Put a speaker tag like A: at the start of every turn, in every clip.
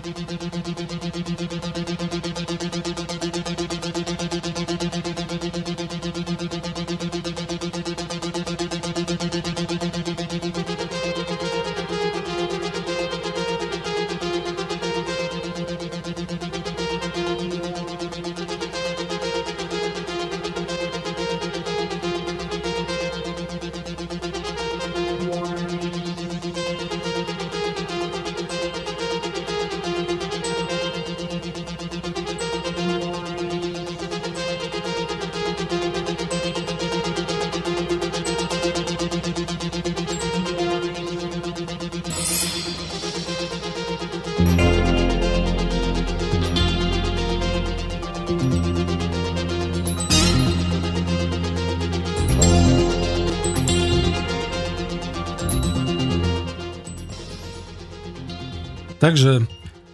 A: di di di di di di di Takže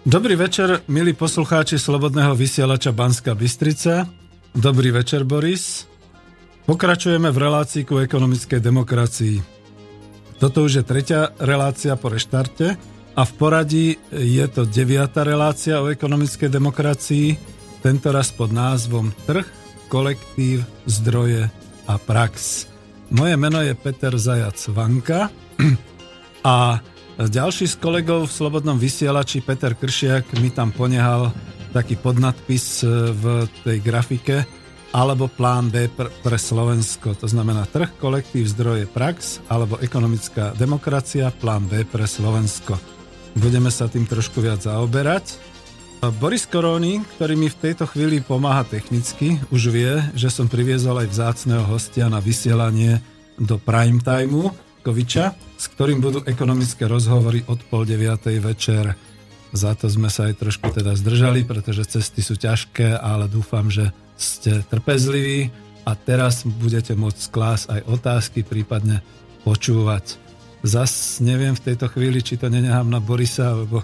A: dobrý večer, milí poslucháči Slobodného vysielača Banska Bystrica. Dobrý večer, Boris. Pokračujeme v relácii ku ekonomickej demokracii. Toto už je tretia relácia po reštarte a v poradí je to deviata relácia o ekonomickej demokracii, tento raz pod názvom Trh, kolektív, zdroje a prax. Moje meno je Peter Zajac Vanka a ďalší z kolegov v Slobodnom vysielači, Peter Kršiak, mi tam ponehal taký podnadpis e, v tej grafike alebo plán B pre, Slovensko. To znamená trh, kolektív, zdroje, prax alebo ekonomická demokracia, plán B pre Slovensko. Budeme sa tým trošku viac zaoberať. Boris Koróny, ktorý mi v tejto chvíli pomáha technicky, už vie, že som priviezol aj vzácného hostia na vysielanie do prime timeu Koviča, s ktorým budú ekonomické rozhovory od pol deviatej večer. Za to sme sa aj trošku teda zdržali, pretože cesty sú ťažké, ale dúfam, že ste trpezliví a teraz budete môcť klásť aj otázky, prípadne počúvať. Zas neviem v tejto chvíli, či to nenehám na Borisa, alebo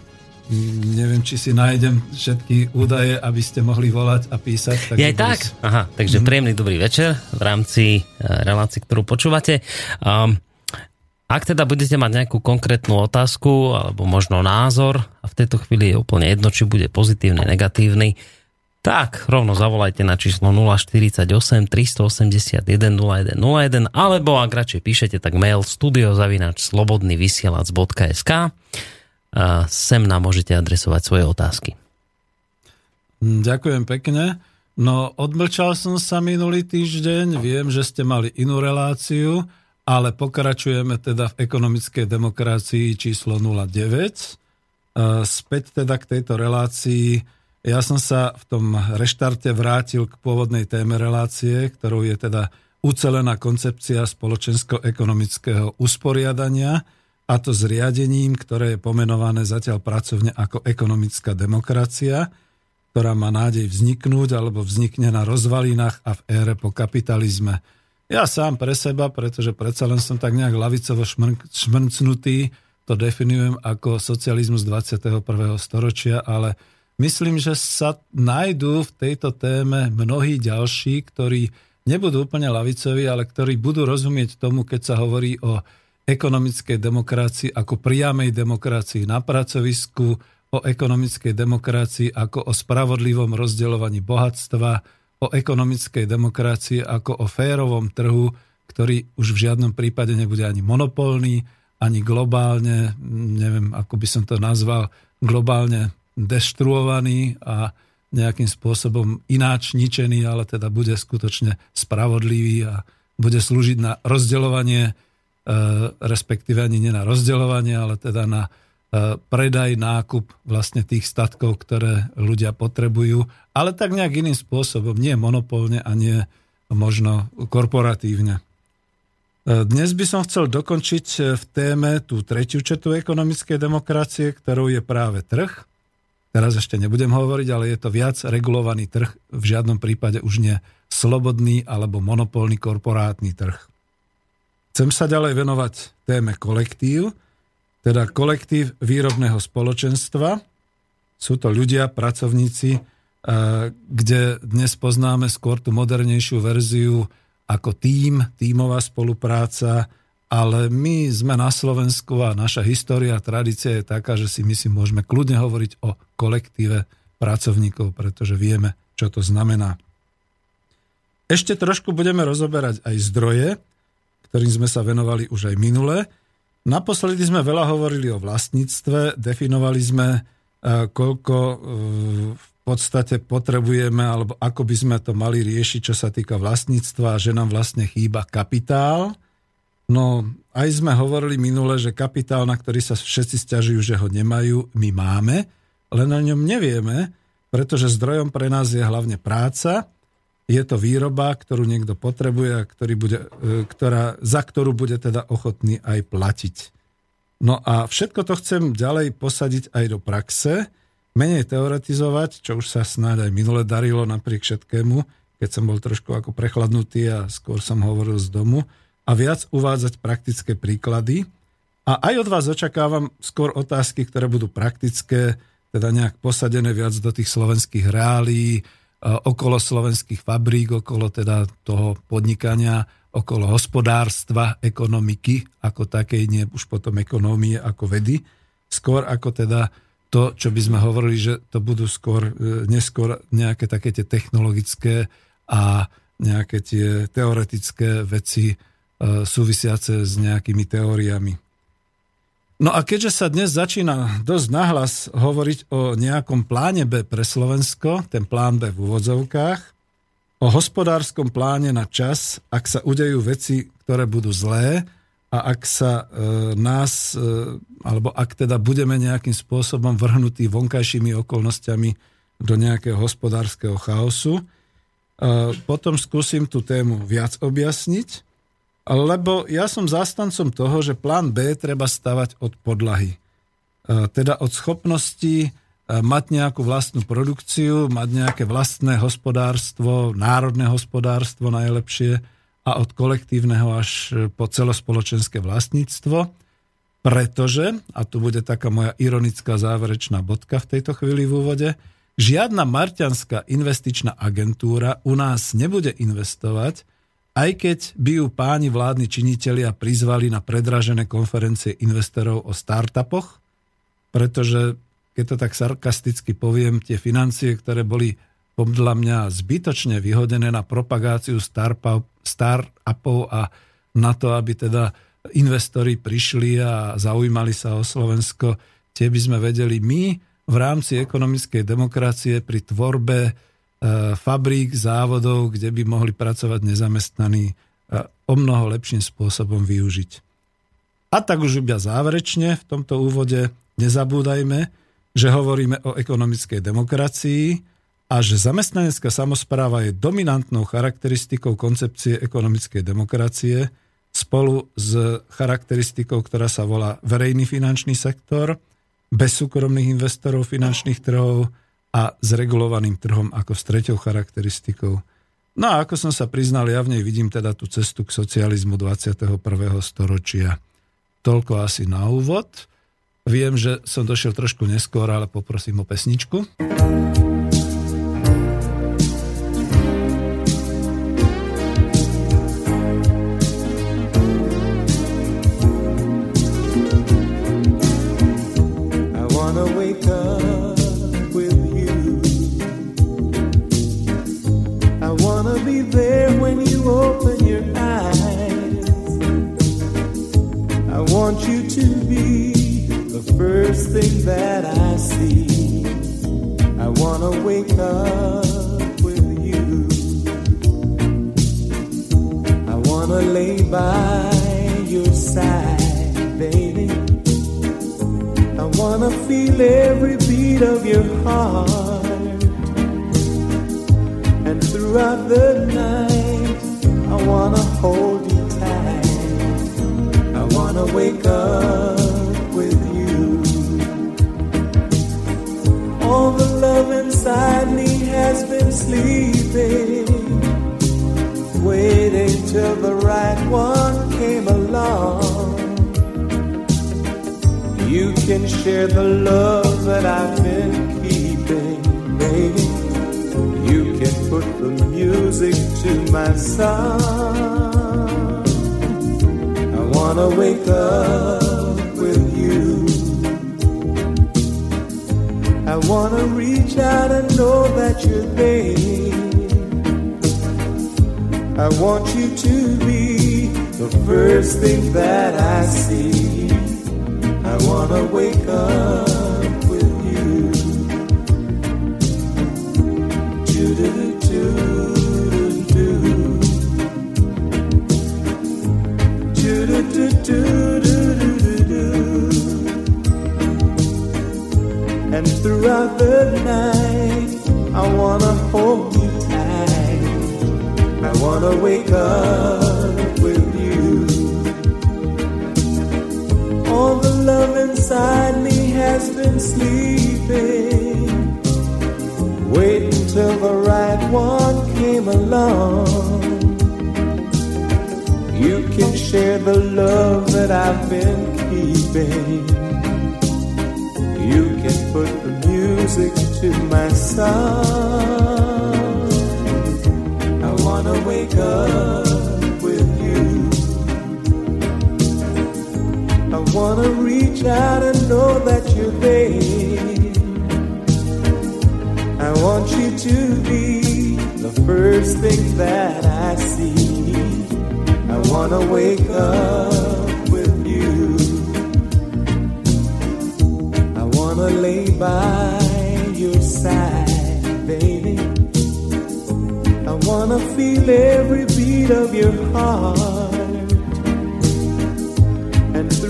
A: neviem, či si nájdem všetky údaje, aby ste mohli volať a písať.
B: Je aj tak? Aha, takže mm. príjemný dobrý večer v rámci eh, relácie, ktorú počúvate. Um, ak teda budete mať nejakú konkrétnu otázku alebo možno názor a v tejto chvíli je úplne jedno, či bude pozitívny, negatívny, tak rovno zavolajte na číslo 048 381 0101 alebo ak radšej píšete, tak mail studiozavinač slobodnyvysielac.sk sem nám môžete adresovať svoje otázky.
A: Ďakujem pekne. No, odmlčal som sa minulý týždeň, viem, že ste mali inú reláciu, ale pokračujeme teda v ekonomickej demokracii číslo 09. E, späť teda k tejto relácii. Ja som sa v tom reštarte vrátil k pôvodnej téme relácie, ktorou je teda ucelená koncepcia spoločensko-ekonomického usporiadania, a to s riadením, ktoré je pomenované zatiaľ pracovne ako ekonomická demokracia, ktorá má nádej vzniknúť alebo vznikne na rozvalinách a v ére po kapitalizme. Ja sám pre seba, pretože predsa len som tak nejak lavicovo šmrncnutý, to definujem ako socializmus 21. storočia, ale myslím, že sa nájdú v tejto téme mnohí ďalší, ktorí nebudú úplne lavicoví, ale ktorí budú rozumieť tomu, keď sa hovorí o ekonomickej demokracii ako priamej demokracii na pracovisku, o ekonomickej demokracii ako o spravodlivom rozdeľovaní bohatstva, o ekonomickej demokracii ako o férovom trhu, ktorý už v žiadnom prípade nebude ani monopolný, ani globálne, neviem, ako by som to nazval, globálne deštruovaný a nejakým spôsobom ináč ničený, ale teda bude skutočne spravodlivý a bude slúžiť na rozdeľovanie, e, respektíve ani nie na rozdeľovanie, ale teda na predaj, nákup vlastne tých statkov, ktoré ľudia potrebujú, ale tak nejak iným spôsobom, nie monopolne a nie možno korporatívne. E, dnes by som chcel dokončiť e, v téme tú tretiu četu ekonomickej demokracie, ktorou je práve trh. Teraz ešte nebudem hovoriť, ale je to viac regulovaný trh, v žiadnom prípade už nie slobodný alebo monopolný korporátny trh. Chcem sa ďalej venovať téme kolektív, teda kolektív výrobného spoločenstva. Sú to ľudia, pracovníci, eh, kde dnes poznáme skôr tú modernejšiu verziu ako tím, tímová spolupráca ale my sme na Slovensku a naša história a tradícia je taká, že si my si môžeme kľudne hovoriť o kolektíve pracovníkov, pretože vieme, čo to znamená. Ešte trošku budeme rozoberať aj zdroje, ktorým sme sa venovali už aj minule. Naposledy sme veľa hovorili o vlastníctve, definovali sme, e, koľko e, v podstate potrebujeme, alebo ako by sme to mali riešiť, čo sa týka vlastníctva, že nám vlastne chýba kapitál. No, aj sme hovorili minule, že kapitál, na ktorý sa všetci stiažujú, že ho nemajú, my máme, len o ňom nevieme, pretože zdrojom pre nás je hlavne práca, je to výroba, ktorú niekto potrebuje a ktorý bude, e, ktorá, za ktorú bude teda ochotný aj platiť. No a všetko to chcem ďalej posadiť aj do praxe, menej teoretizovať, čo už sa snáď aj minule darilo napriek všetkému, keď som bol trošku ako prechladnutý a skôr som hovoril z domu, a viac uvádzať praktické príklady. A aj od vás očakávam skôr otázky, ktoré budú praktické, teda nejak posadené viac do tých slovenských reálií, okolo slovenských fabrík, okolo teda toho podnikania, okolo hospodárstva, ekonomiky ako takej, nie už potom ekonómie ako vedy, skôr ako teda to, čo by sme hovorili, že to budú skôr, e, neskôr nejaké také tie technologické a nejaké tie teoretické veci e, súvisiace s nejakými teóriami. No a keďže sa dnes začína dosť nahlas hovoriť o nejakom pláne B pre Slovensko, ten plán B v úvodzovkách, o hospodárskom pláne na čas, ak sa udejú veci, ktoré budú zlé a ak sa e, nás, e, alebo ak teda budeme nejakým spôsobom vrhnutí vonkajšími okolnostiami do nejakého hospodárskeho chaosu, e, potom skúsim tú tému viac objasniť lebo ja som zástancom toho, že plán B treba stavať od podlahy. E, teda od schopnosti e, mať nejakú vlastnú produkciu, mať nejaké vlastné hospodárstvo, národné hospodárstvo najlepšie a od kolektívneho až po celospoločenské vlastníctvo, pretože, a tu bude taká moja ironická záverečná bodka v tejto chvíli v úvode, žiadna marťanská investičná agentúra u nás nebude investovať, aj keď by ju páni vládni činitelia prizvali na predražené konferencie investorov o startupoch, pretože, keď to tak sarkasticky poviem, tie financie, ktoré boli podľa mňa zbytočne vyhodené na propagáciu startupov a na to, aby teda investori prišli a zaujímali sa o Slovensko, tie by sme vedeli my v rámci ekonomickej demokracie pri tvorbe fabrík, závodov, kde by mohli pracovať nezamestnaní e, o mnoho lepším spôsobom využiť. A tak už iba záverečne v tomto úvode nezabúdajme, že hovoríme o ekonomickej demokracii a že zamestnanecká samozpráva je dominantnou charakteristikou koncepcie ekonomickej demokracie spolu s charakteristikou, ktorá sa volá verejný finančný sektor, bez súkromných investorov finančných trhov, a s regulovaným trhom ako s treťou charakteristikou. No a ako som sa priznal, ja v nej vidím teda tú cestu k socializmu 21. storočia. Toľko asi na úvod. Viem, že som došiel trošku neskôr, ale poprosím o pesničku.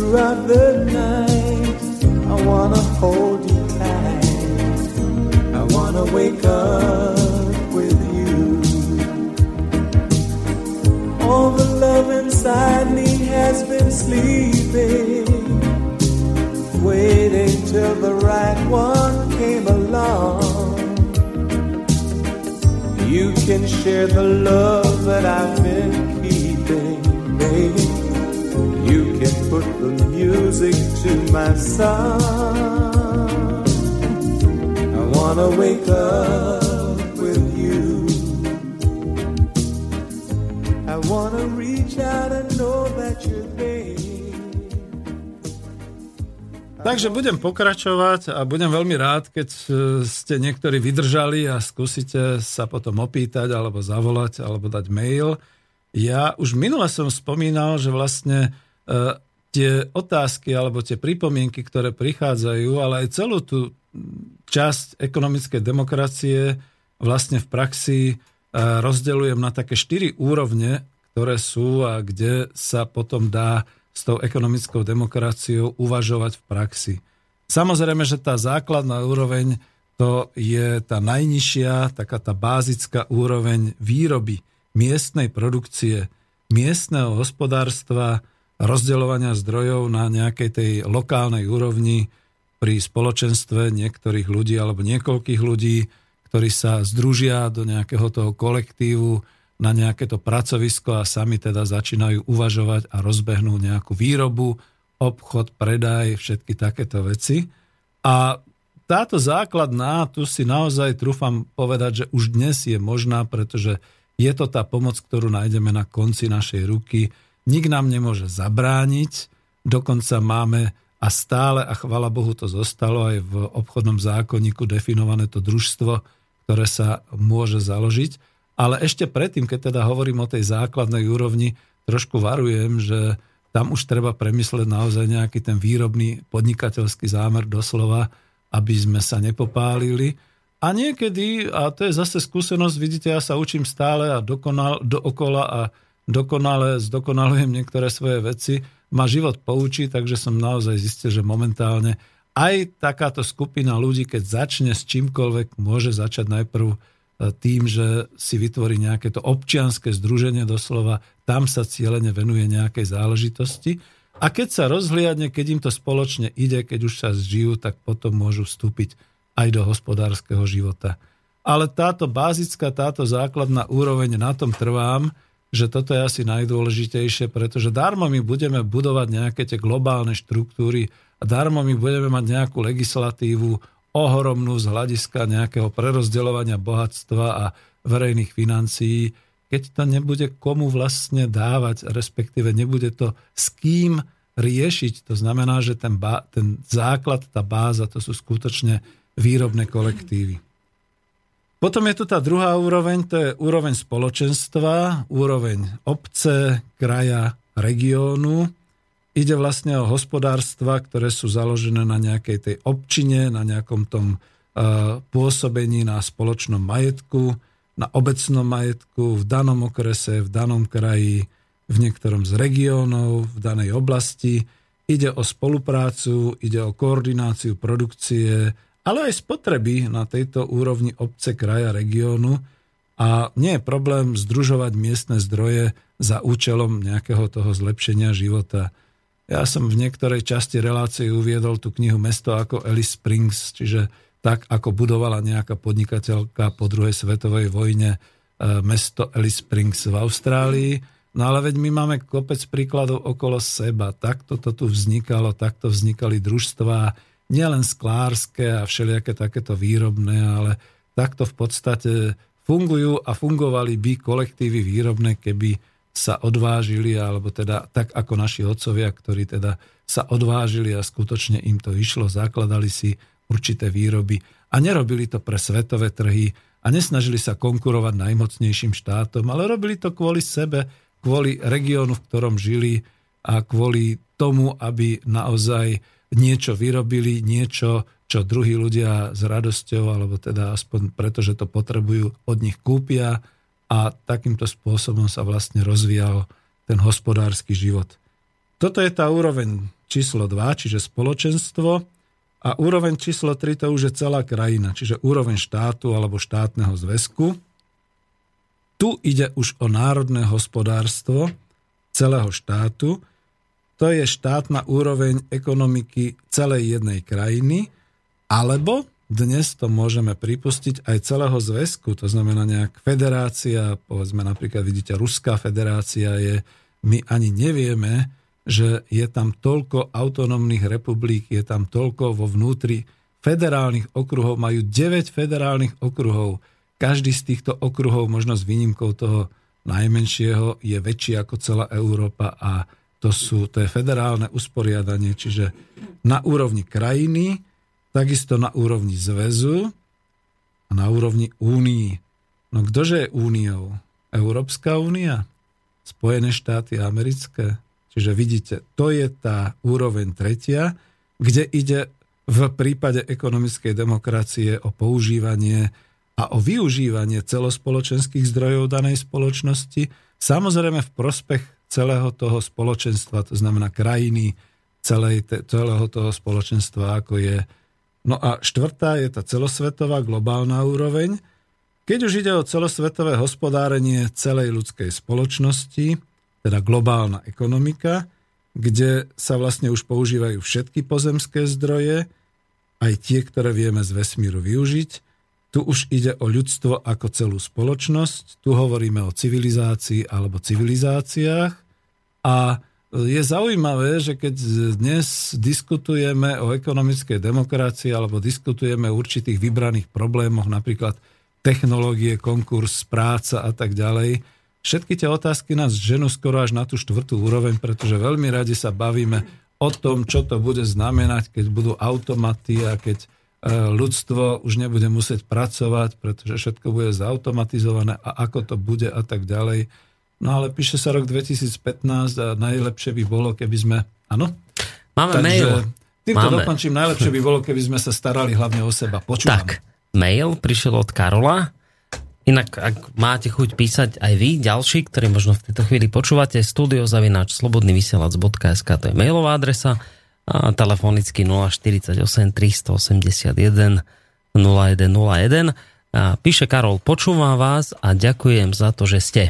C: Throughout the night, I wanna hold you tight. I wanna wake up with you. All the love inside me has been sleeping, waiting till the right one came along. You can share the love that I've been put the music to my song. I wanna wake up with you. I wanna reach out and know that you're there.
A: Takže budem pokračovať a budem veľmi rád, keď e, ste niektorí vydržali a skúsite sa potom opýtať alebo zavolať alebo dať mail. Ja už minule som spomínal, že vlastne e, tie otázky alebo tie pripomienky, ktoré prichádzajú, ale aj celú tú časť ekonomickej demokracie vlastne v praxi e, rozdeľujem na také štyri úrovne, ktoré sú a kde sa potom dá s tou ekonomickou demokraciou uvažovať v praxi. Samozrejme, že tá základná úroveň to je tá najnižšia, taká tá bázická úroveň výroby, miestnej produkcie, miestneho hospodárstva, rozdeľovania zdrojov na nejakej tej lokálnej úrovni pri spoločenstve niektorých ľudí alebo niekoľkých ľudí, ktorí sa združia do nejakého toho kolektívu, na nejaké to pracovisko a sami teda začínajú uvažovať a rozbehnú nejakú výrobu, obchod, predaj, všetky takéto veci. A táto základná, tu si naozaj trúfam povedať, že už dnes je možná, pretože je to tá pomoc, ktorú nájdeme na konci našej ruky. Nik nám nemôže zabrániť, dokonca máme a stále, a chvala Bohu to zostalo aj v obchodnom zákonníku definované to družstvo, ktoré sa môže založiť. Ale ešte predtým, keď teda hovorím o tej základnej úrovni, trošku varujem, že tam už treba premysleť naozaj nejaký ten výrobný podnikateľský zámer doslova, aby sme sa nepopálili. A niekedy, a to je zase skúsenosť, vidíte, ja sa učím stále a dokonal, dookola a dokonale zdokonalujem niektoré svoje veci, ma život poučí, takže som naozaj zistil, že momentálne aj takáto skupina ľudí, keď začne s čímkoľvek, môže začať najprv tým, že si vytvorí nejaké to občianské združenie doslova, tam sa cieľene venuje nejakej záležitosti. A keď sa rozhliadne, keď im to spoločne ide, keď už sa zžijú, tak potom môžu vstúpiť aj do hospodárskeho života. Ale táto bázická, táto základná úroveň, na tom trvám, že toto je asi najdôležitejšie, pretože darmo my budeme budovať nejaké tie globálne štruktúry a darmo my budeme mať nejakú legislatívu ohromnú z hľadiska nejakého prerozdeľovania bohatstva a verejných financií, keď to nebude komu vlastne dávať, respektíve nebude to s kým riešiť. To znamená, že ten, bá, ten základ, tá báza, to sú skutočne výrobné kolektívy. Potom je tu tá druhá úroveň, to je úroveň spoločenstva, úroveň obce, kraja, regiónu. Ide vlastne o hospodárstva, ktoré sú založené na nejakej tej občine, na nejakom tom uh, pôsobení na spoločnom majetku, na obecnom majetku, v danom okrese, v danom kraji, v niektorom z regiónov, v danej oblasti. Ide o spoluprácu, ide o koordináciu produkcie, ale aj spotreby na tejto úrovni obce, kraja, regiónu. A nie je problém združovať miestne zdroje za účelom nejakého toho zlepšenia života. Ja som v niektorej časti relácie uviedol tú knihu Mesto ako Alice Springs, čiže tak, ako budovala nejaká podnikateľka po druhej svetovej vojne e, mesto Alice Springs v Austrálii. No ale veď my máme kopec príkladov okolo seba. Takto to tu vznikalo, takto vznikali družstvá, nielen sklárske a všelijaké takéto výrobné, ale takto v podstate fungujú a fungovali by kolektívy výrobné, keby sa odvážili, alebo teda tak ako naši otcovia, ktorí teda sa odvážili a skutočne im to išlo, zakladali si určité výroby a nerobili to pre svetové trhy a nesnažili sa konkurovať najmocnejším štátom, ale robili to kvôli sebe, kvôli regiónu, v ktorom žili a kvôli tomu, aby naozaj niečo vyrobili, niečo, čo druhí ľudia s radosťou, alebo teda aspoň preto, že to potrebujú, od nich kúpia a takýmto spôsobom sa vlastne rozvíjal ten hospodársky život. Toto je tá úroveň číslo 2, čiže spoločenstvo a úroveň číslo 3 to už je celá krajina, čiže úroveň štátu alebo štátneho zväzku. Tu ide už o národné hospodárstvo celého štátu, to je štátna úroveň ekonomiky celej jednej krajiny, alebo dnes to môžeme pripustiť aj celého zväzku, to znamená nejak federácia, povedzme napríklad vidíte, Ruská federácia je, my ani nevieme, že je tam toľko autonómnych republik, je tam toľko vo vnútri federálnych okruhov, majú 9 federálnych okruhov. Každý z týchto okruhov, možno s výnimkou toho najmenšieho, je väčší ako celá Európa a to, sú, to je federálne usporiadanie, čiže na úrovni krajiny, takisto na úrovni zväzu a na úrovni únii. No ktože je úniou? Európska únia? Spojené štáty americké? Čiže vidíte, to je tá úroveň tretia, kde ide v prípade ekonomickej demokracie o používanie a o využívanie celospoločenských zdrojov danej spoločnosti, samozrejme v prospech celého toho spoločenstva, to znamená krajiny, celej, celého toho spoločenstva, ako je. No a štvrtá je tá celosvetová globálna úroveň, keď už ide o celosvetové hospodárenie celej ľudskej spoločnosti, teda globálna ekonomika, kde sa vlastne už používajú všetky pozemské zdroje, aj tie, ktoré vieme z vesmíru využiť. Tu už ide o ľudstvo ako celú spoločnosť, tu hovoríme o civilizácii alebo civilizáciách. A je zaujímavé, že keď dnes diskutujeme o ekonomickej demokracii alebo diskutujeme o určitých vybraných problémoch, napríklad technológie, konkurs, práca a tak ďalej, všetky tie otázky nás ženú skoro až na tú štvrtú úroveň, pretože veľmi radi sa bavíme o tom, čo to bude znamenať, keď budú automaty a keď ľudstvo už nebude musieť pracovať, pretože všetko bude zautomatizované a ako to bude a tak ďalej. No ale píše sa rok 2015 a najlepšie by bolo, keby sme... Áno?
B: Máme Takže, mail.
A: Týmto Máme. dokončím, najlepšie by bolo, keby sme sa starali hlavne o seba. Počúvam.
B: Tak, mail prišiel od Karola. Inak, ak máte chuť písať aj vy, ďalší, ktorí možno v tejto chvíli počúvate, studiozavináč slobodnyvysielac.sk, to je mailová adresa, a telefonicky 048 381 0101. A píše Karol, počúvam vás a ďakujem za to, že ste.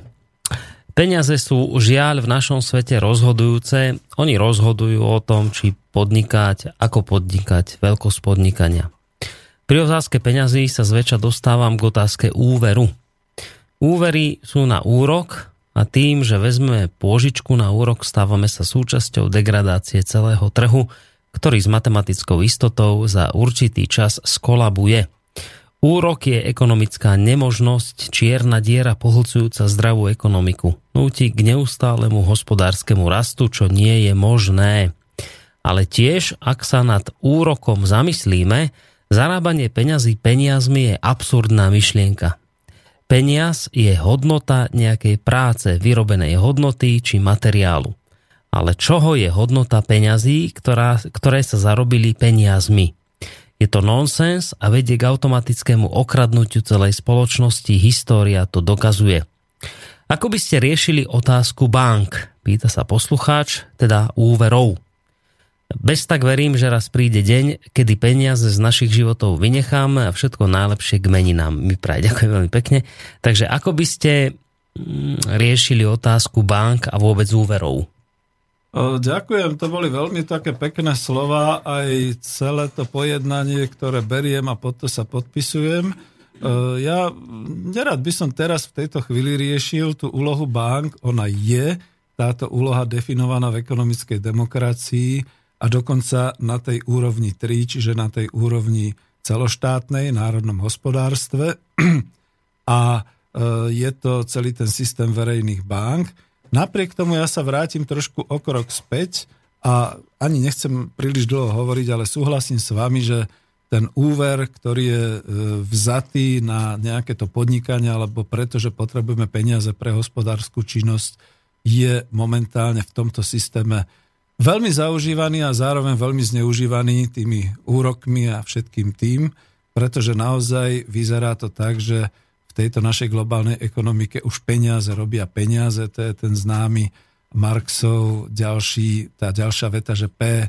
B: Peniaze sú žiaľ v našom svete rozhodujúce. Oni rozhodujú o tom, či podnikať, ako podnikať, veľkosť podnikania. Pri otázke peňazí sa zväčša dostávam k otázke úveru. Úvery sú na úrok a tým, že vezmeme pôžičku na úrok, stávame sa súčasťou degradácie celého trhu, ktorý s matematickou istotou za určitý čas skolabuje. Úrok je ekonomická nemožnosť, čierna diera pohlcujúca zdravú ekonomiku. Núti k neustálemu hospodárskemu rastu, čo nie je možné. Ale tiež, ak sa nad úrokom zamyslíme, zarábanie peňazí peniazmi je absurdná myšlienka. Peniaz je hodnota nejakej práce, vyrobenej hodnoty či materiálu. Ale čoho je hodnota peňazí, ktorá, ktoré sa zarobili peniazmi? Je to nonsens a vedie k automatickému okradnutiu celej spoločnosti. História to dokazuje. Ako by ste riešili otázku bank? Pýta sa poslucháč, teda úverov. Bez tak verím, že raz príde deň, kedy peniaze z našich životov vynecháme a všetko najlepšie k meninám. My praje ďakujem veľmi pekne. Takže ako by ste mm, riešili otázku bank a vôbec úverov?
A: Ďakujem, to boli veľmi také pekné slova, aj celé to pojednanie, ktoré beriem a pod to sa podpisujem. Ja nerad by som teraz v tejto chvíli riešil tú úlohu bank, ona je táto úloha definovaná v ekonomickej demokracii a dokonca na tej úrovni 3, čiže na tej úrovni celoštátnej, národnom hospodárstve. A je to celý ten systém verejných bank. Napriek tomu ja sa vrátim trošku o krok späť a ani nechcem príliš dlho hovoriť, ale súhlasím s vami, že ten úver, ktorý je e, vzatý na nejaké to podnikanie alebo preto, že potrebujeme peniaze pre hospodárskú činnosť, je momentálne v tomto systéme veľmi zaužívaný a zároveň veľmi zneužívaný tými úrokmi a všetkým tým, pretože naozaj vyzerá to tak, že tejto našej globálnej ekonomike už peniaze robia peniaze, to je ten známy Marxov ďalší, tá ďalšia veta, že P, e,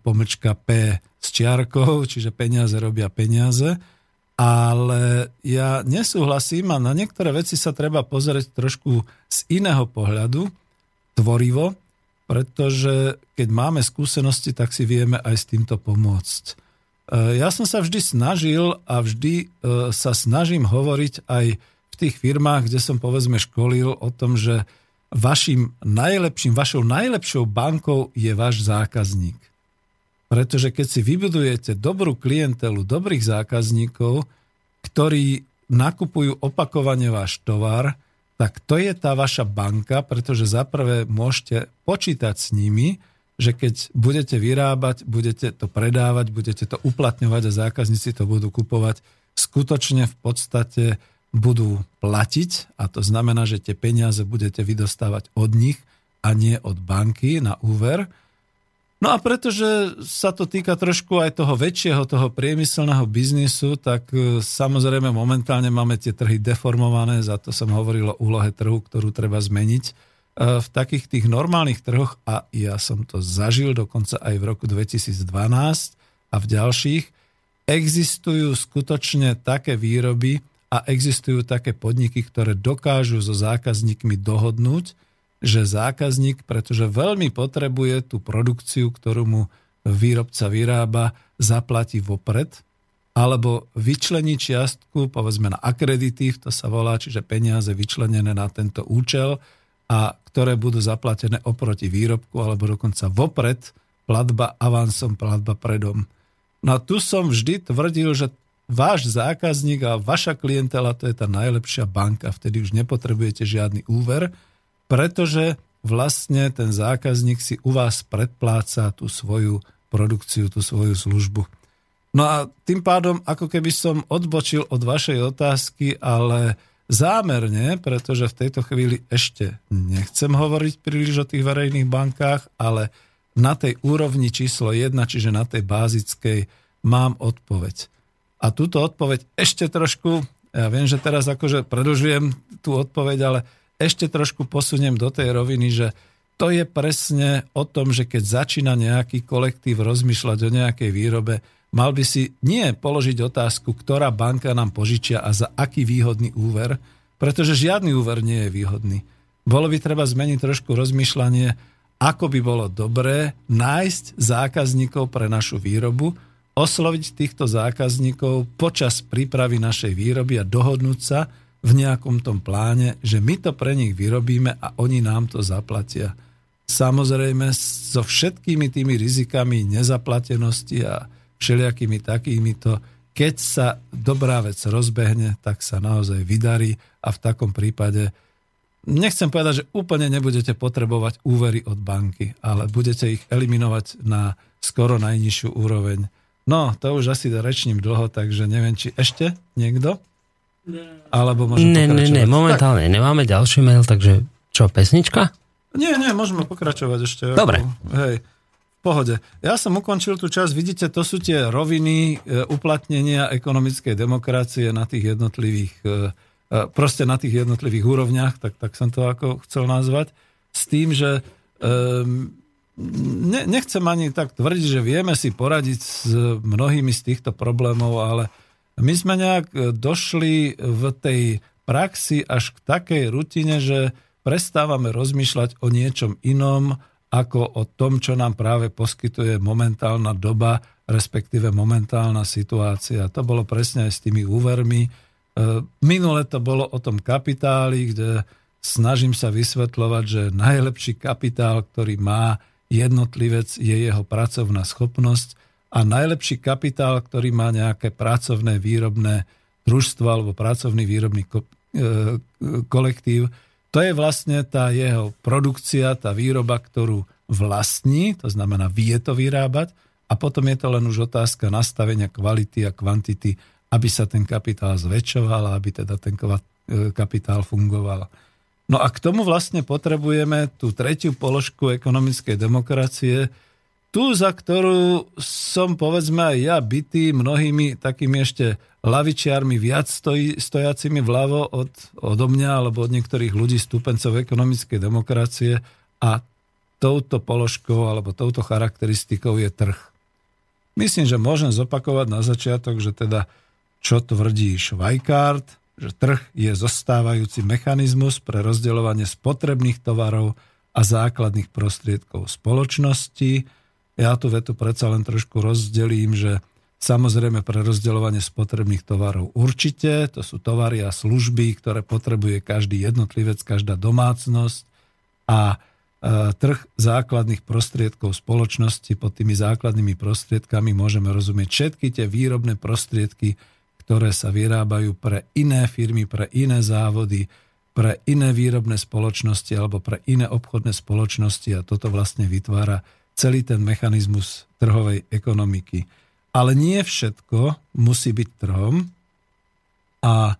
A: pomlčka P s čiarkou, čiže peniaze robia peniaze. Ale ja nesúhlasím a na niektoré veci sa treba pozrieť trošku z iného pohľadu, tvorivo, pretože keď máme skúsenosti, tak si vieme aj s týmto pomôcť. Eh, ja som sa vždy snažil a vždy eh, sa snažím hovoriť aj v tých firmách, kde som povedzme školil o tom, že vašim najlepším, vašou najlepšou bankou je váš zákazník. Pretože keď si vybudujete dobrú klientelu, dobrých zákazníkov, ktorí nakupujú opakovane váš tovar, tak to je tá vaša banka, pretože zaprvé môžete počítať s nimi, že keď budete vyrábať, budete to predávať, budete to uplatňovať a zákazníci to budú kupovať, skutočne v podstate budú platiť a to znamená, že tie peniaze budete vydostávať od nich a nie od banky na úver. No a pretože sa to týka trošku aj toho väčšieho, toho priemyselného biznisu, tak e, samozrejme momentálne máme tie trhy deformované, za to som hovoril o úlohe trhu, ktorú treba zmeniť v takých tých normálnych trhoch, a ja som to zažil dokonca aj v roku 2012 a v ďalších, existujú skutočne také výroby a existujú také podniky, ktoré dokážu so zákazníkmi dohodnúť, že zákazník, pretože veľmi potrebuje tú produkciu, ktorú mu výrobca vyrába, zaplatí vopred, alebo vyčlení čiastku, povedzme na akreditív, to sa volá, čiže peniaze vyčlenené na tento účel, a ktoré budú zaplatené oproti výrobku alebo dokonca vopred, platba avansom, platba predom. No a tu som vždy tvrdil, že váš zákazník a vaša klientela to je tá najlepšia banka, vtedy už nepotrebujete žiadny úver, pretože vlastne ten zákazník si u vás predpláca tú svoju produkciu, tú svoju službu. No a tým pádom, ako keby som odbočil od vašej otázky, ale zámerne, pretože v tejto chvíli ešte nechcem hovoriť príliš o tých verejných bankách, ale na tej úrovni číslo 1, čiže na tej bázickej, mám odpoveď. A túto odpoveď ešte trošku, ja viem, že teraz akože predlžujem tú odpoveď, ale ešte trošku posuniem do tej roviny, že to je presne o tom, že keď začína nejaký kolektív rozmýšľať o nejakej výrobe, mal by si nie položiť otázku, ktorá banka nám požičia a za aký výhodný úver, pretože žiadny úver nie je výhodný. Bolo by treba zmeniť trošku rozmýšľanie, ako by bolo dobré nájsť zákazníkov pre našu výrobu, osloviť týchto zákazníkov počas prípravy našej výroby a dohodnúť sa v nejakom tom pláne, že my to pre nich vyrobíme a oni nám to zaplatia. Samozrejme so všetkými tými rizikami nezaplatenosti a všelijakými takýmito, keď sa dobrá vec rozbehne, tak sa naozaj vydarí a v takom prípade nechcem povedať, že úplne nebudete potrebovať úvery od banky, ale budete ich eliminovať na skoro najnižšiu úroveň. No, to už asi rečním dlho, takže neviem, či ešte niekto? Alebo môžem
B: Ne, ne, ne, momentálne tak. nemáme ďalší mail, takže čo, pesnička?
A: Nie, nie, môžeme pokračovať ešte.
B: Dobre.
A: Ako, hej, v pohode. Ja som ukončil tú časť, vidíte, to sú tie roviny e, uplatnenia ekonomickej demokracie na tých jednotlivých e, e, proste na tých jednotlivých úrovniach, tak, tak som to ako chcel nazvať, s tým, že um, ne, nechcem ani tak tvrdiť, že vieme si poradiť s mnohými z týchto problémov, ale my sme nejak došli v tej praxi až k takej rutine, že prestávame rozmýšľať o niečom inom, ako o tom, čo nám práve poskytuje momentálna doba, respektíve momentálna situácia. To bolo presne aj s tými úvermi. E, minule to bolo o tom kapitáli, kde snažím sa vysvetľovať, že najlepší kapitál, ktorý má jednotlivec, je jeho pracovná schopnosť a najlepší kapitál, ktorý má nejaké pracovné výrobné družstvo alebo pracovný výrobný e, kolektív, to je vlastne tá jeho produkcia, tá výroba, ktorú vlastní, to znamená vie to vyrábať a potom je to len už otázka nastavenia kvality a kvantity, aby sa ten kapitál zväčšoval a aby teda ten e, kapitál fungoval. No a k tomu vlastne potrebujeme tú tretiu položku ekonomickej demokracie, tú, za ktorú som povedzme aj ja bytý mnohými takými ešte lavičiarmi viac stojí, stojacimi vľavo od, odo mňa alebo od niektorých ľudí stúpencov ekonomickej demokracie a touto položkou alebo touto charakteristikou je trh. Myslím, že môžem zopakovať na začiatok, že teda čo tvrdí Švajkard, že trh je zostávajúci mechanizmus pre rozdeľovanie spotrebných tovarov a základných prostriedkov spoločnosti, ja tú vetu predsa len trošku rozdelím, že samozrejme pre rozdeľovanie spotrebných tovarov určite, to sú tovary a služby, ktoré potrebuje každý jednotlivec, každá domácnosť a e, trh základných prostriedkov spoločnosti. Pod tými základnými prostriedkami môžeme rozumieť všetky tie výrobné prostriedky, ktoré sa vyrábajú pre iné firmy, pre iné závody, pre iné výrobné spoločnosti alebo pre iné obchodné spoločnosti a toto vlastne vytvára celý ten mechanizmus trhovej ekonomiky. Ale nie všetko musí byť trhom. A e,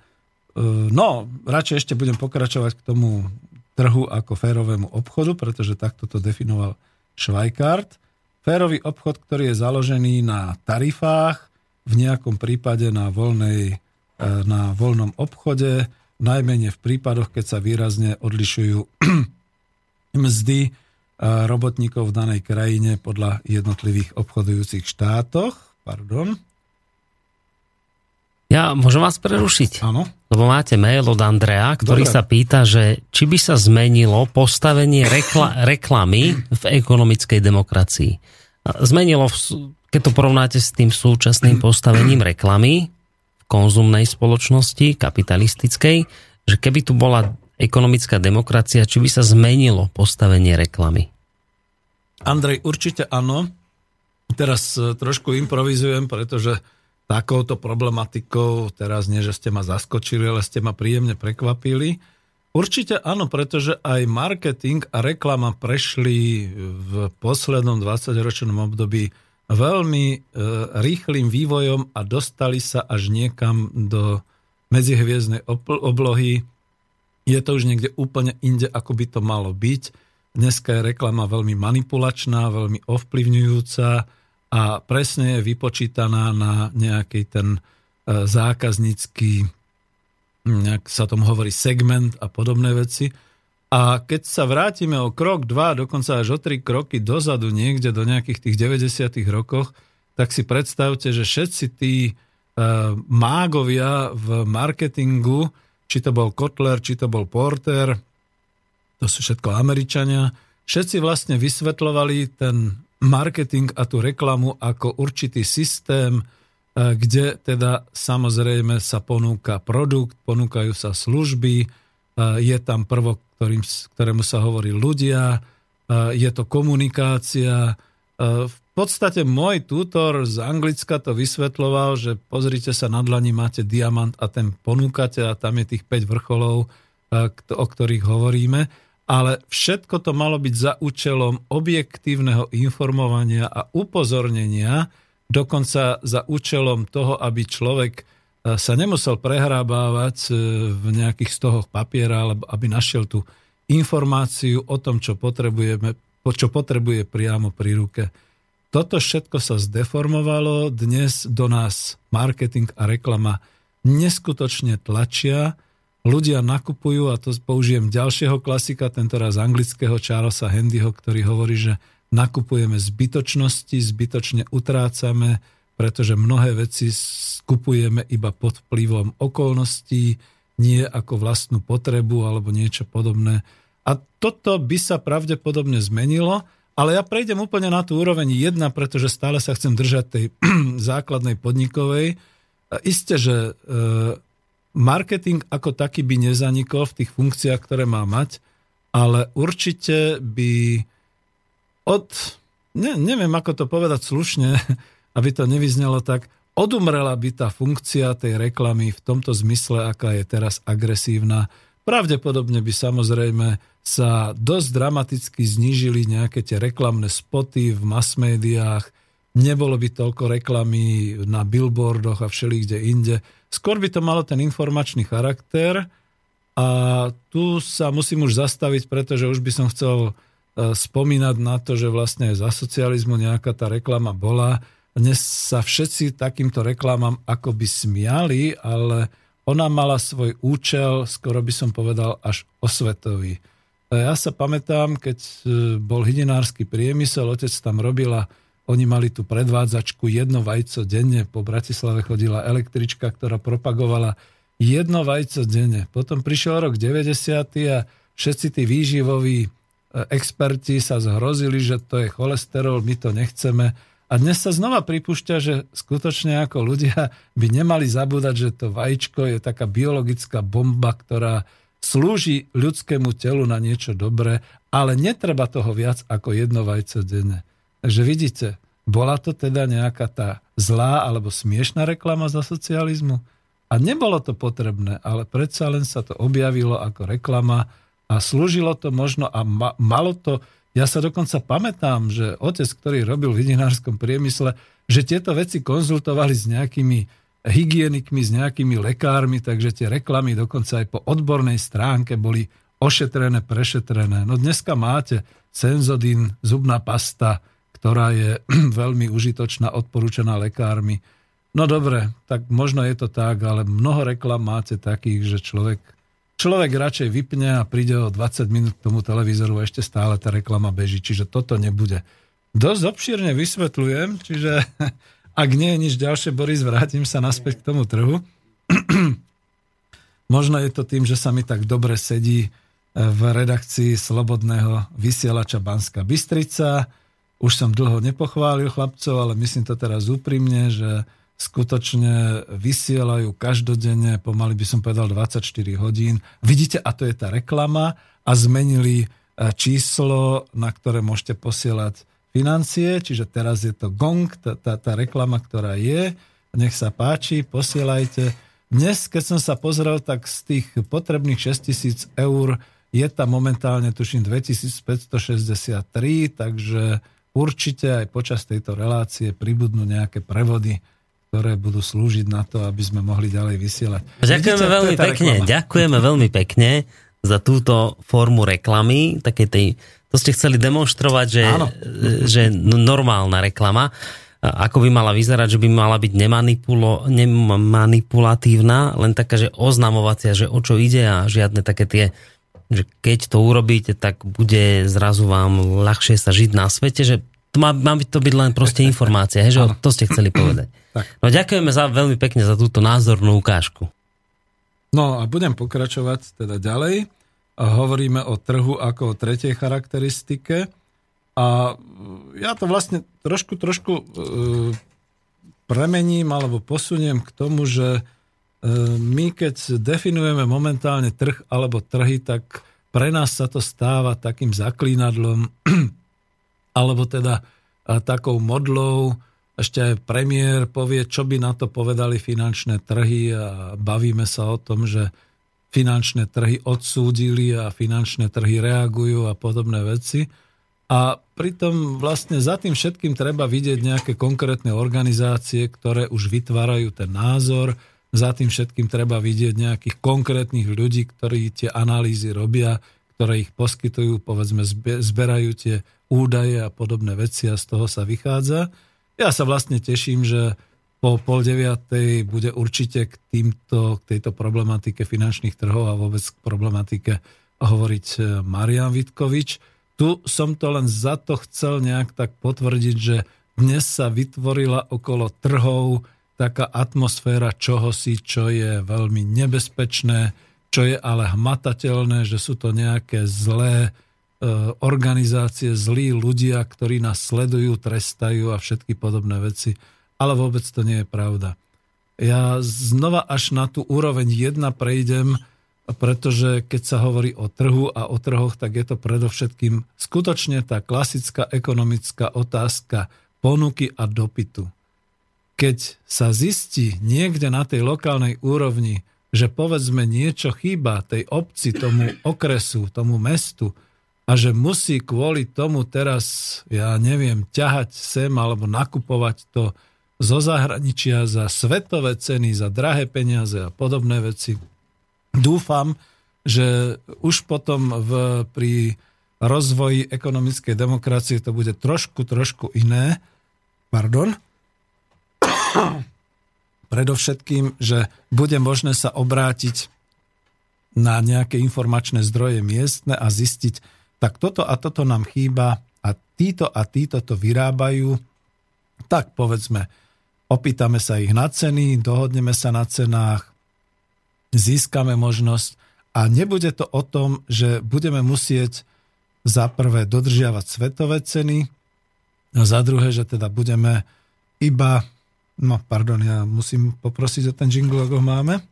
A: no, radšej ešte budem pokračovať k tomu trhu ako férovému obchodu, pretože takto to definoval Schweikart. Férový obchod, ktorý je založený na tarifách, v nejakom prípade na, voľnej, e, na voľnom obchode, najmenej v prípadoch, keď sa výrazne odlišujú mzdy robotníkov v danej krajine podľa jednotlivých obchodujúcich štátoch. Pardon.
B: Ja môžem vás prerušiť?
A: Áno.
B: Lebo máte mail od Andrea, ktorý Dobre. sa pýta, že či by sa zmenilo postavenie rekla- reklamy v ekonomickej demokracii. Zmenilo, keď to porovnáte s tým súčasným postavením reklamy v konzumnej spoločnosti, kapitalistickej, že keby tu bola ekonomická demokracia, či by sa zmenilo postavenie reklamy?
A: Andrej, určite áno. Teraz e, trošku improvizujem, pretože takouto problematikou, teraz nie, že ste ma zaskočili, ale ste ma príjemne prekvapili. Určite áno, pretože aj marketing a reklama prešli v poslednom 20-ročnom období veľmi e, rýchlým vývojom a dostali sa až niekam do medzihviezdnej oblohy je to už niekde úplne inde, ako by to malo byť. Dneska je reklama veľmi manipulačná, veľmi ovplyvňujúca a presne je vypočítaná na nejaký ten e, zákaznícky, nejak sa tom hovorí segment a podobné veci. A keď sa vrátime o krok, dva, dokonca až o tri kroky dozadu, niekde do nejakých tých 90. rokoch, tak si predstavte, že všetci tí e, mágovia v marketingu či to bol Kotler, či to bol Porter, to sú všetko Američania, všetci vlastne vysvetľovali ten marketing a tú reklamu ako určitý systém, e, kde teda samozrejme sa ponúka produkt, ponúkajú sa služby, e, je tam prvok, ktorým, ktorému sa hovorí ľudia, e, je to komunikácia. V podstate môj tutor z Anglicka to vysvetloval, že pozrite sa na dlani, máte diamant a ten ponúkate a tam je tých 5 vrcholov, o ktorých hovoríme. Ale všetko to malo byť za účelom objektívneho informovania a upozornenia, dokonca za účelom toho, aby človek sa nemusel prehrábávať v nejakých stohoch papiera, alebo aby našiel tú informáciu o tom, čo potrebujeme, čo potrebuje priamo pri ruke. Toto všetko sa zdeformovalo, dnes do nás marketing a reklama neskutočne tlačia, ľudia nakupujú, a to použijem ďalšieho klasika, tentoraz anglického Charlesa Handyho, ktorý hovorí, že nakupujeme zbytočnosti, zbytočne utrácame, pretože mnohé veci skupujeme iba pod vplyvom okolností, nie ako vlastnú potrebu alebo niečo podobné. A toto by sa pravdepodobne zmenilo, ale ja prejdem úplne na tú úroveň jedna, pretože stále sa chcem držať tej základnej podnikovej. Isté, že e, marketing ako taký by nezanikol v tých funkciách, ktoré má mať, ale určite by od, ne, neviem ako to povedať slušne, aby to nevyznelo tak, odumrela by tá funkcia tej reklamy v tomto zmysle, aká je teraz agresívna. Pravdepodobne by samozrejme sa dosť dramaticky znížili nejaké tie reklamné spoty v mass médiách, nebolo by toľko reklamy na billboardoch a všeli kde inde. Skôr by to malo ten informačný charakter a tu sa musím už zastaviť, pretože už by som chcel e, spomínať na to, že vlastne za socializmu nejaká tá reklama bola. Dnes sa všetci takýmto reklamám akoby smiali, ale ona mala svoj účel, skoro by som povedal, až osvetový. Ja sa pamätám, keď e, bol hydinársky priemysel, otec tam robila, oni mali tú predvádzačku jedno vajco denne, po Bratislave chodila električka, ktorá propagovala jedno vajco denne. Potom prišiel rok 90. a všetci tí výživoví e, experti sa zhrozili, že to je cholesterol, my to nechceme. A dnes sa znova pripúšťa, že skutočne ako ľudia by nemali zabúdať, že to vajíčko je taká biologická bomba, ktorá slúži ľudskému telu na niečo dobré, ale netreba toho viac ako jedno vajce denne. Takže vidíte, bola to teda nejaká tá zlá alebo smiešná reklama za socializmu? A nebolo to potrebné, ale predsa len sa to objavilo ako reklama a slúžilo to možno a ma, malo to, ja sa dokonca pamätám, že otec, ktorý robil v vidinárskom priemysle, že tieto veci konzultovali s nejakými hygienikmi, s nejakými lekármi, takže tie reklamy dokonca aj po odbornej stránke boli ošetrené, prešetrené. No dneska máte Senzodin, zubná pasta, ktorá je veľmi užitočná, odporúčaná lekármi. No dobre, tak možno je to tak, ale mnoho reklam máte takých, že človek, človek radšej vypne a príde o 20 minút k tomu televízoru a ešte stále tá reklama beží, čiže toto nebude. Dosť obšírne vysvetľujem, čiže Ak nie je nič ďalšie, Boris, vrátim sa naspäť k tomu trhu. Možno je to tým, že sa mi tak dobre sedí e, v redakcii Slobodného vysielača Banska Bystrica. Už som dlho nepochválil chlapcov, ale myslím to teraz úprimne, že skutočne vysielajú každodenne, pomaly by som povedal 24 hodín. Vidíte, a to je tá reklama a zmenili e, číslo, na ktoré môžete posielať financie, čiže teraz je to gong, tá, tá, tá reklama, ktorá je. Nech sa páči, posielajte. Dnes, keď som sa pozrel, tak z tých potrebných 6000 eur je tam momentálne, tuším, 2563, takže určite aj počas tejto relácie pribudnú nejaké prevody, ktoré budú slúžiť na to, aby sme mohli ďalej vysielať.
B: Ďakujeme Vidíte, veľmi pekne, reklama. ďakujeme veľmi pekne za túto formu reklamy, takej tej to ste chceli demonstrovať, že, že normálna reklama, ako by mala vyzerať, že by mala byť nemanipulo, nemanipulatívna, len taká, že oznamovacia, že o čo ide a žiadne také tie, že keď to urobíte, tak bude zrazu vám ľahšie sa žiť na svete, že má, má byť to byť len proste informácia, že to ste chceli povedať. No ďakujeme za, veľmi pekne za túto názornú ukážku.
A: No a budem pokračovať teda ďalej hovoríme o trhu ako o tretej charakteristike. A ja to vlastne trošku, trošku e, premením alebo posuniem k tomu, že e, my keď definujeme momentálne trh alebo trhy, tak pre nás sa to stáva takým zaklínadlom alebo teda e, takou modlou. Ešte aj premiér povie, čo by na to povedali finančné trhy a bavíme sa o tom, že finančné trhy odsúdili a finančné trhy reagujú a podobné veci. A pritom vlastne za tým všetkým treba vidieť nejaké konkrétne organizácie, ktoré už vytvárajú ten názor, za tým všetkým treba vidieť nejakých konkrétnych ľudí, ktorí tie analýzy robia, ktoré ich poskytujú, povedzme, zberajú tie údaje a podobné veci a z toho sa vychádza. Ja sa vlastne teším, že po pol deviatej bude určite k, týmto, k tejto problematike finančných trhov a vôbec k problematike hovoriť e, Marian Vitkovič. Tu som to len za to chcel nejak tak potvrdiť, že dnes sa vytvorila okolo trhov taká atmosféra čohosi, čo je veľmi nebezpečné, čo je ale hmatateľné, že sú to nejaké zlé organizácie, zlí ľudia, ktorí nás sledujú, trestajú a všetky podobné veci. Ale vôbec to nie je pravda. Ja znova až na tú úroveň jedna prejdem, pretože keď sa hovorí o trhu a o trhoch, tak je to predovšetkým skutočne tá klasická ekonomická otázka ponuky a dopytu keď sa zistí niekde na tej lokálnej úrovni, že povedzme niečo chýba tej obci, tomu okresu, tomu mestu a že musí kvôli tomu teraz, ja neviem, ťahať sem alebo nakupovať to zo zahraničia za svetové ceny, za drahé peniaze a podobné veci. Dúfam, že už potom v, pri rozvoji ekonomickej demokracie to bude trošku, trošku iné. Pardon. Predovšetkým, že bude možné sa obrátiť na nejaké informačné zdroje miestne a zistiť, tak toto a toto nám chýba a títo a títo to vyrábajú, tak povedzme, opýtame sa ich na ceny, dohodneme sa na cenách, získame možnosť a nebude to o tom, že budeme musieť za prvé dodržiavať svetové ceny a za druhé, že teda budeme iba No, pardon, ja musím poprosiť o ten jingle, ako máme.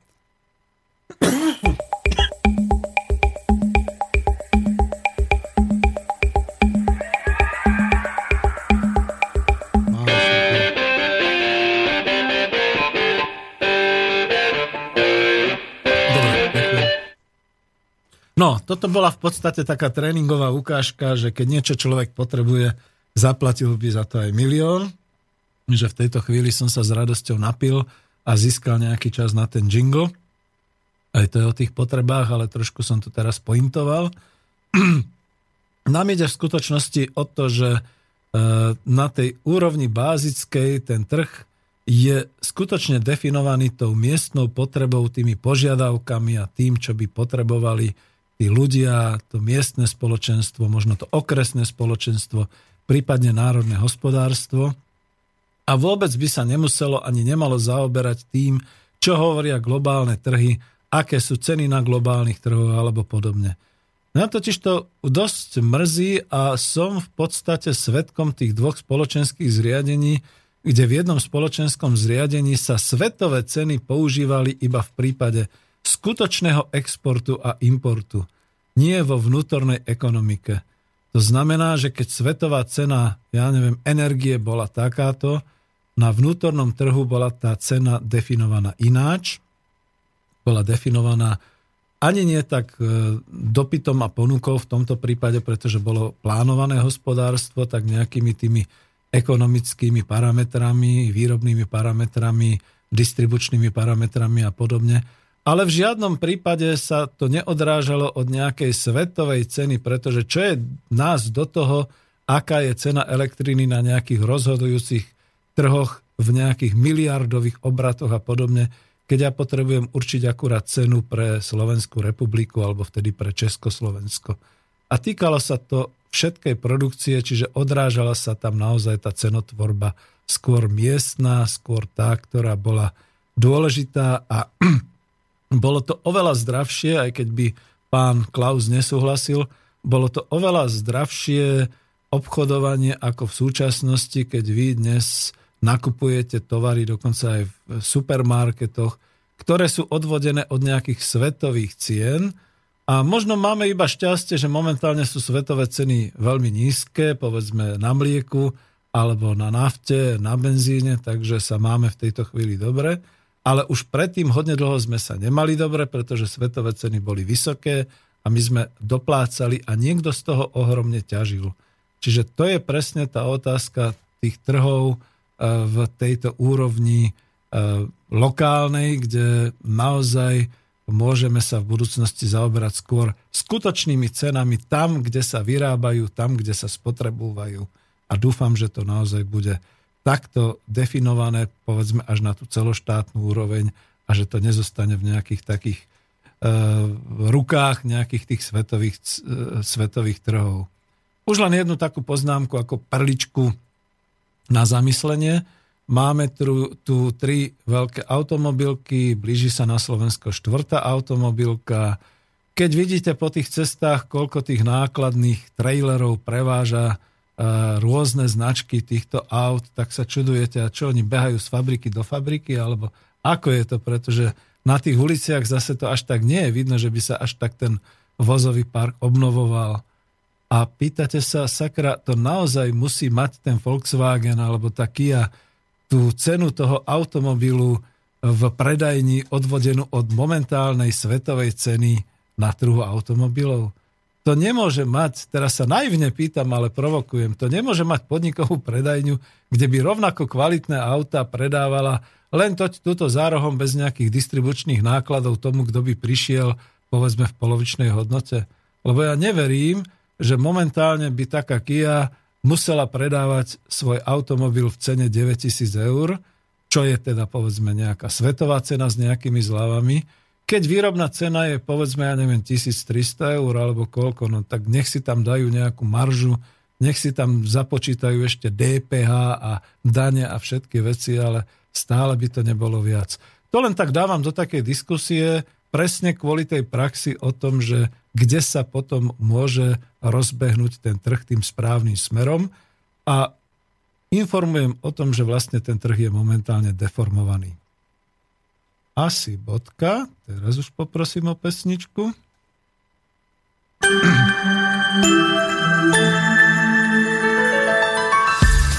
A: No, toto bola v podstate taká tréningová ukážka, že keď niečo človek potrebuje, zaplatil by za to aj milión že v tejto chvíli som sa s radosťou napil a získal nejaký čas na ten jingle. Aj to je o tých potrebách, ale trošku som to teraz pointoval. Nám ide v skutočnosti o to, že e, na tej úrovni bázickej ten trh je skutočne definovaný tou miestnou potrebou, tými požiadavkami a tým, čo by potrebovali tí ľudia, to miestne spoločenstvo, možno to okresné spoločenstvo, prípadne národné hospodárstvo. A vôbec by sa nemuselo ani nemalo zaoberať tým, čo hovoria globálne trhy, aké sú ceny na globálnych trhoch alebo podobne. Mňa totiž to dosť mrzí a som v podstate svetkom tých dvoch spoločenských zriadení, kde v jednom spoločenskom zriadení sa svetové ceny používali iba v prípade skutočného exportu a importu, nie vo vnútornej ekonomike. To znamená, že keď svetová cena, ja neviem, energie bola takáto, na vnútornom trhu bola tá cena definovaná ináč. Bola definovaná ani nie tak e, dopytom a ponukou v tomto prípade, pretože bolo plánované hospodárstvo, tak nejakými tými ekonomickými parametrami, výrobnými parametrami, distribučnými parametrami a podobne. Ale v žiadnom prípade sa to neodrážalo od nejakej svetovej ceny, pretože čo je nás do toho, aká je cena elektriny na nejakých rozhodujúcich trhoch v nejakých miliardových obratoch a podobne, keď ja potrebujem určiť akurát cenu pre Slovenskú republiku alebo vtedy pre Československo. A týkalo sa to všetkej produkcie, čiže odrážala sa tam naozaj tá cenotvorba skôr miestná, skôr tá, ktorá bola dôležitá a bolo to oveľa zdravšie, aj keď by pán Klaus nesúhlasil, bolo to oveľa zdravšie obchodovanie ako v súčasnosti, keď vy dnes nakupujete tovary dokonca aj v supermarketoch, ktoré sú odvodené od nejakých svetových cien. A možno máme iba šťastie, že momentálne sú svetové ceny veľmi nízke, povedzme na mlieku, alebo na nafte, na benzíne, takže sa máme v tejto chvíli dobre. Ale už predtým hodne dlho sme sa nemali dobre, pretože svetové ceny boli vysoké a my sme doplácali a niekto z toho ohromne ťažil. Čiže to je presne tá otázka tých trhov e, v tejto úrovni e, lokálnej, kde naozaj môžeme sa v budúcnosti zaoberať skôr skutočnými cenami tam, kde sa vyrábajú, tam, kde sa spotrebúvajú. A dúfam, že to naozaj bude takto definované, povedzme až na tú celoštátnu úroveň a že to nezostane v nejakých takých e, rukách nejakých tých svetových, e, svetových trhov. Už len jednu takú poznámku ako perličku na zamyslenie. Máme tu, tu tri veľké automobilky, blíži sa na Slovensko štvrtá automobilka. Keď vidíte po tých cestách, koľko tých nákladných trailerov preváža rôzne značky týchto aut, tak sa čudujete, a čo oni behajú z fabriky do fabriky, alebo ako je to, pretože na tých uliciach zase to až tak nie je vidno, že by sa až tak ten vozový park obnovoval. A pýtate sa, sakra, to naozaj musí mať ten Volkswagen alebo tá Kia, tú cenu toho automobilu v predajni odvodenú od momentálnej svetovej ceny na trhu automobilov. To nemôže mať, teraz sa naivne pýtam, ale provokujem, to nemôže mať podnikovú predajňu, kde by rovnako kvalitné auta predávala len to, túto zárohom bez nejakých distribučných nákladov tomu, kto by prišiel, povedzme, v polovičnej hodnote. Lebo ja neverím, že momentálne by taká Kia musela predávať svoj automobil v cene 9000 eur, čo je teda povedzme nejaká svetová cena s nejakými zľavami. Keď výrobná cena je povedzme, ja neviem, 1300 eur alebo koľko, no tak nech si tam dajú nejakú maržu, nech si tam započítajú ešte DPH a dane a všetky veci, ale stále by to nebolo viac. To len tak dávam do takej diskusie, presne kvôli tej praxi o tom, že kde sa potom môže rozbehnúť ten trh tým správnym smerom a informujem o tom, že vlastne ten trh je momentálne deformovaný. Asi bodka. Teraz už poprosím o pesničku.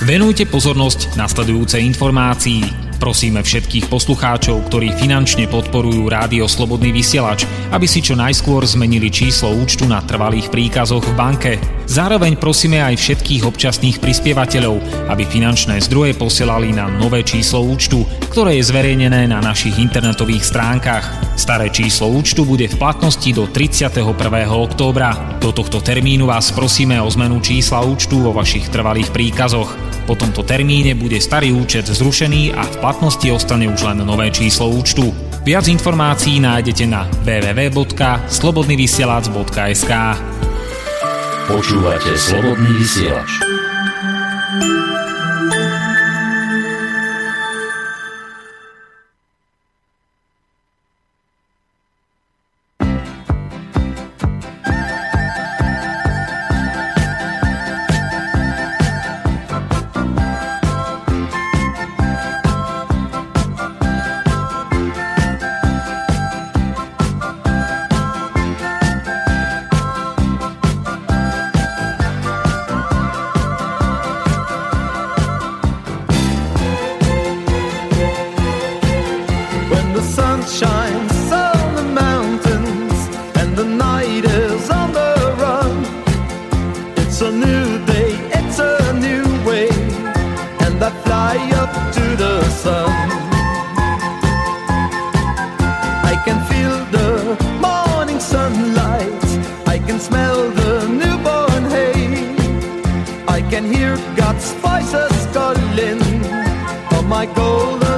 D: Venujte pozornosť nasledujúcej informácii. Prosíme všetkých poslucháčov, ktorí finančne podporujú Rádio Slobodný vysielač, aby si čo najskôr zmenili číslo účtu na trvalých príkazoch v banke. Zároveň prosíme aj všetkých občasných prispievateľov, aby finančné zdroje posielali na nové číslo účtu, ktoré je zverejnené na našich internetových stránkach. Staré číslo účtu bude v platnosti do 31. októbra. Do tohto termínu vás prosíme o zmenu čísla účtu vo vašich trvalých príkazoch. Po tomto termíne bude starý účet zrušený a v platnosti ostane už len nové číslo účtu. Viac informácií nájdete na www.slobodnyvysielac.sk
E: Počúvate Slobodný vysielač.
A: like gold.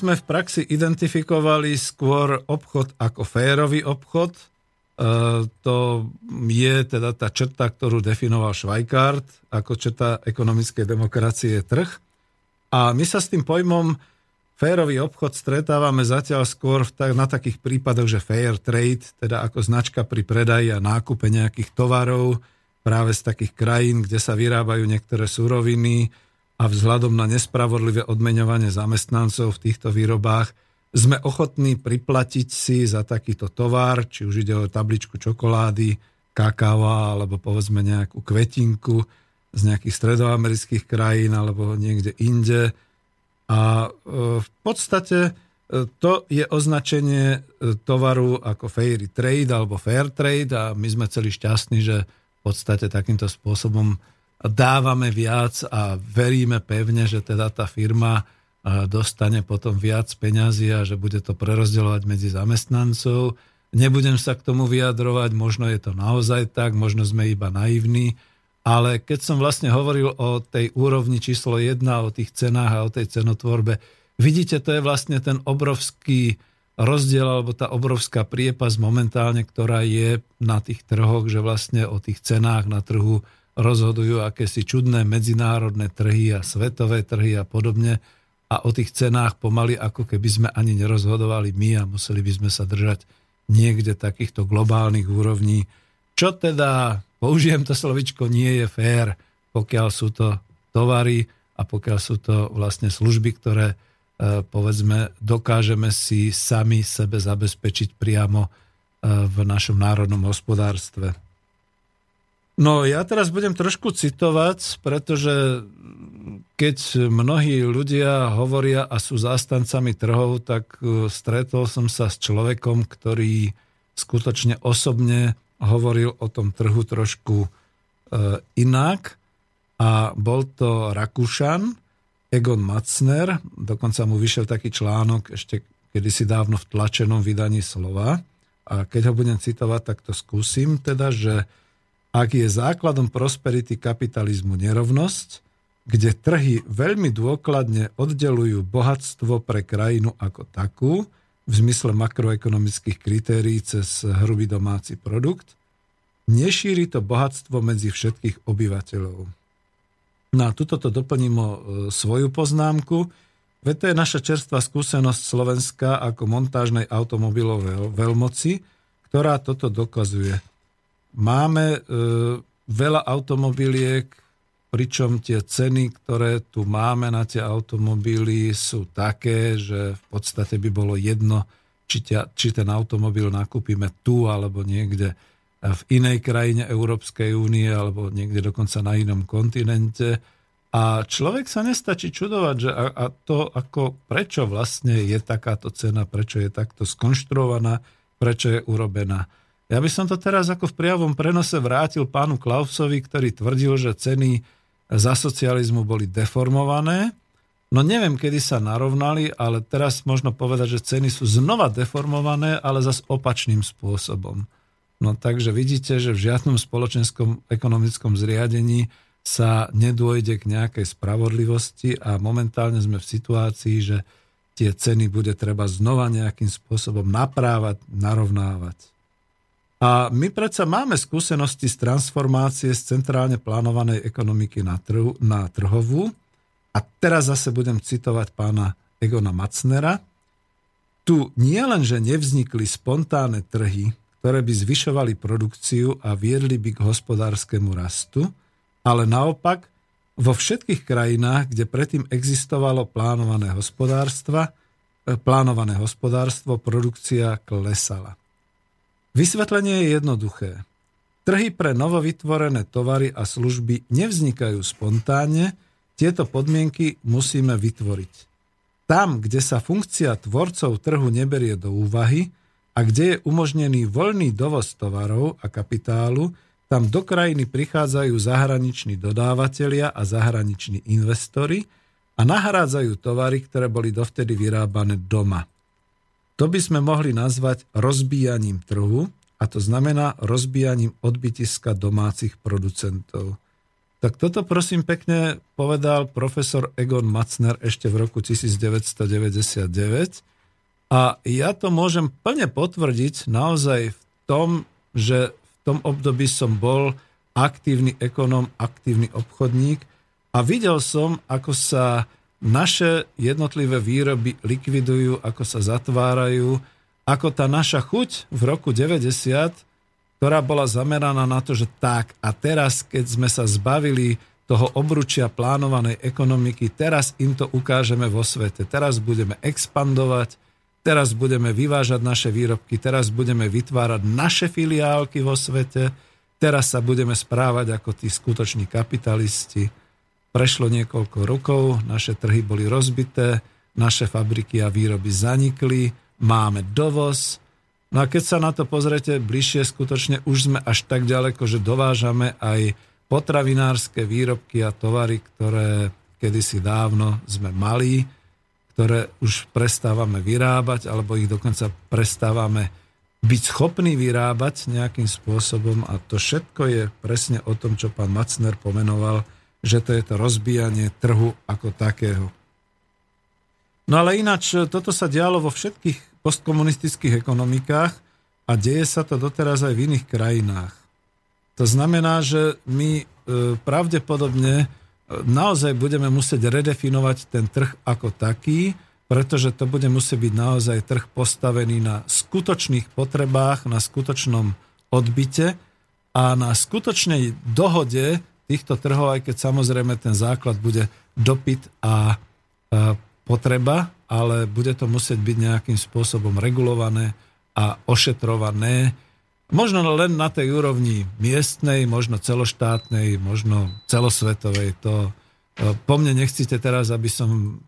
A: Sme v praxi identifikovali skôr obchod ako férový obchod. E, to je teda tá črta, ktorú definoval Schweikart ako črta ekonomickej demokracie trh. A my sa s tým pojmom férový obchod stretávame zatiaľ skôr na takých prípadoch, že fair trade, teda ako značka pri predaji a nákupe nejakých tovarov práve z takých krajín, kde sa vyrábajú niektoré suroviny, a vzhľadom na nespravodlivé odmeňovanie zamestnancov v týchto výrobách sme ochotní priplatiť si za takýto tovar, či už ide o tabličku čokolády, kakáva alebo povedzme nejakú kvetinku z nejakých stredoamerických krajín alebo niekde inde. A e, v podstate e, to je označenie e, tovaru ako fair trade alebo fair trade a my sme celí šťastní, že v podstate takýmto spôsobom dávame viac a veríme pevne, že teda tá firma a, dostane potom viac peňazí a že bude to prerozdeľovať medzi zamestnancov. Nebudem sa k tomu vyjadrovať, možno je to naozaj tak, možno sme iba naivní, ale keď som vlastne hovoril o tej úrovni číslo 1, o tých cenách a o tej cenotvorbe, vidíte, to je vlastne ten obrovský rozdiel alebo tá obrovská priepas momentálne, ktorá je na tých trhoch, že vlastne o tých cenách na trhu rozhodujú akési čudné medzinárodné trhy a svetové trhy a podobne. A o tých cenách pomaly ako keby sme ani nerozhodovali my a museli by sme sa držať niekde takýchto globálnych úrovní. Čo teda, použijem to slovičko, nie je fér, pokiaľ sú to tovary a pokiaľ sú to vlastne služby, ktoré e, povedzme dokážeme si sami sebe zabezpečiť priamo e, v našom národnom hospodárstve. No ja teraz budem trošku citovať, pretože keď mnohí ľudia hovoria a sú zástancami trhov, tak e, stretol som sa s človekom, ktorý skutočne osobne hovoril o tom trhu trošku e, inak. A bol to Rakúšan, Egon Matzner, dokonca mu vyšiel taký článok ešte kedysi dávno v tlačenom vydaní slova. A keď ho budem citovať, tak to skúsim. Teda, že ak je základom prosperity kapitalizmu nerovnosť, kde trhy veľmi dôkladne oddelujú bohatstvo pre krajinu ako takú, v zmysle makroekonomických kritérií cez hrubý domáci produkt, nešíri to bohatstvo medzi všetkých obyvateľov. Na tuto to doplním o e, svoju poznámku, veď to je naša čerstvá skúsenosť Slovenska ako montážnej automobilovej veľmoci, ktorá toto dokazuje. Máme e, veľa automobiliek, pričom tie ceny, ktoré tu máme na tie automobily, sú také, že v podstate by bolo jedno, či, tia, či ten automobil nakúpime tu alebo niekde v inej krajine Európskej únie alebo niekde dokonca na inom kontinente. A človek sa nestačí čudovať, že a, a to, ako, prečo vlastne je takáto cena, prečo je takto skonštruovaná, prečo je urobená. Ja by som to teraz ako v priavom prenose vrátil pánu Klausovi, ktorý tvrdil, že ceny za socializmu boli deformované. No neviem, kedy sa narovnali, ale teraz možno povedať, že ceny sú znova deformované, ale zas opačným spôsobom. No takže vidíte, že v žiadnom spoločenskom ekonomickom zriadení sa nedôjde k nejakej spravodlivosti a momentálne sme v situácii, že tie ceny bude treba znova nejakým spôsobom naprávať, narovnávať. A my predsa máme skúsenosti z transformácie z centrálne plánovanej ekonomiky na, trhu, na trhovú. A teraz zase budem citovať pána Egona Macnera. Tu nie len, že nevznikli spontánne trhy, ktoré by zvyšovali produkciu a viedli by k hospodárskemu rastu, ale naopak vo všetkých krajinách, kde predtým existovalo plánované hospodárstva, plánované hospodárstvo, produkcia klesala. Vysvetlenie je jednoduché. Trhy pre novovytvorené tovary a služby nevznikajú spontánne, tieto podmienky musíme vytvoriť. Tam, kde sa funkcia tvorcov trhu neberie do úvahy a kde je umožnený voľný dovoz tovarov a kapitálu, tam do krajiny prichádzajú zahraniční dodávateľia a zahraniční investori a nahrádzajú tovary, ktoré boli dovtedy vyrábané doma. To by sme mohli nazvať rozbíjaním trhu, a to znamená rozbíjaním odbytiska domácich producentov. Tak toto prosím pekne povedal profesor Egon Macner ešte v roku 1999 a ja to môžem plne potvrdiť naozaj v tom, že v tom období som bol aktívny ekonom, aktívny obchodník a videl som, ako sa naše jednotlivé výroby likvidujú, ako sa zatvárajú, ako tá naša chuť v roku 90 ktorá bola zameraná na to, že tak a teraz, keď sme sa zbavili toho obručia plánovanej ekonomiky, teraz im to ukážeme vo svete. Teraz budeme expandovať, teraz budeme vyvážať naše výrobky, teraz budeme vytvárať naše filiálky vo svete, teraz sa budeme správať ako tí skutoční kapitalisti. Prešlo niekoľko rokov, naše trhy boli rozbité, naše fabriky a výroby zanikli, máme dovoz, No a keď sa na to pozrete bližšie, skutočne už sme až tak ďaleko, že dovážame aj potravinárske výrobky a tovary, ktoré kedysi dávno sme mali, ktoré už prestávame vyrábať, alebo ich dokonca prestávame byť schopní vyrábať nejakým spôsobom. A to všetko je presne o tom, čo pán Macner pomenoval, že to je to rozbijanie trhu ako takého. No ale ináč, toto sa dialo vo všetkých postkomunistických ekonomikách a deje sa to doteraz aj v iných krajinách. To znamená, že my e, pravdepodobne e, naozaj budeme musieť redefinovať ten trh ako taký, pretože to bude musieť byť naozaj trh postavený na skutočných potrebách, na skutočnom odbyte a na skutočnej dohode týchto trhov, aj keď samozrejme ten základ bude dopyt a potreba, ale bude to musieť byť nejakým spôsobom regulované a ošetrované. Možno len na tej úrovni miestnej, možno celoštátnej, možno celosvetovej. To e, po mne nechcete teraz, aby som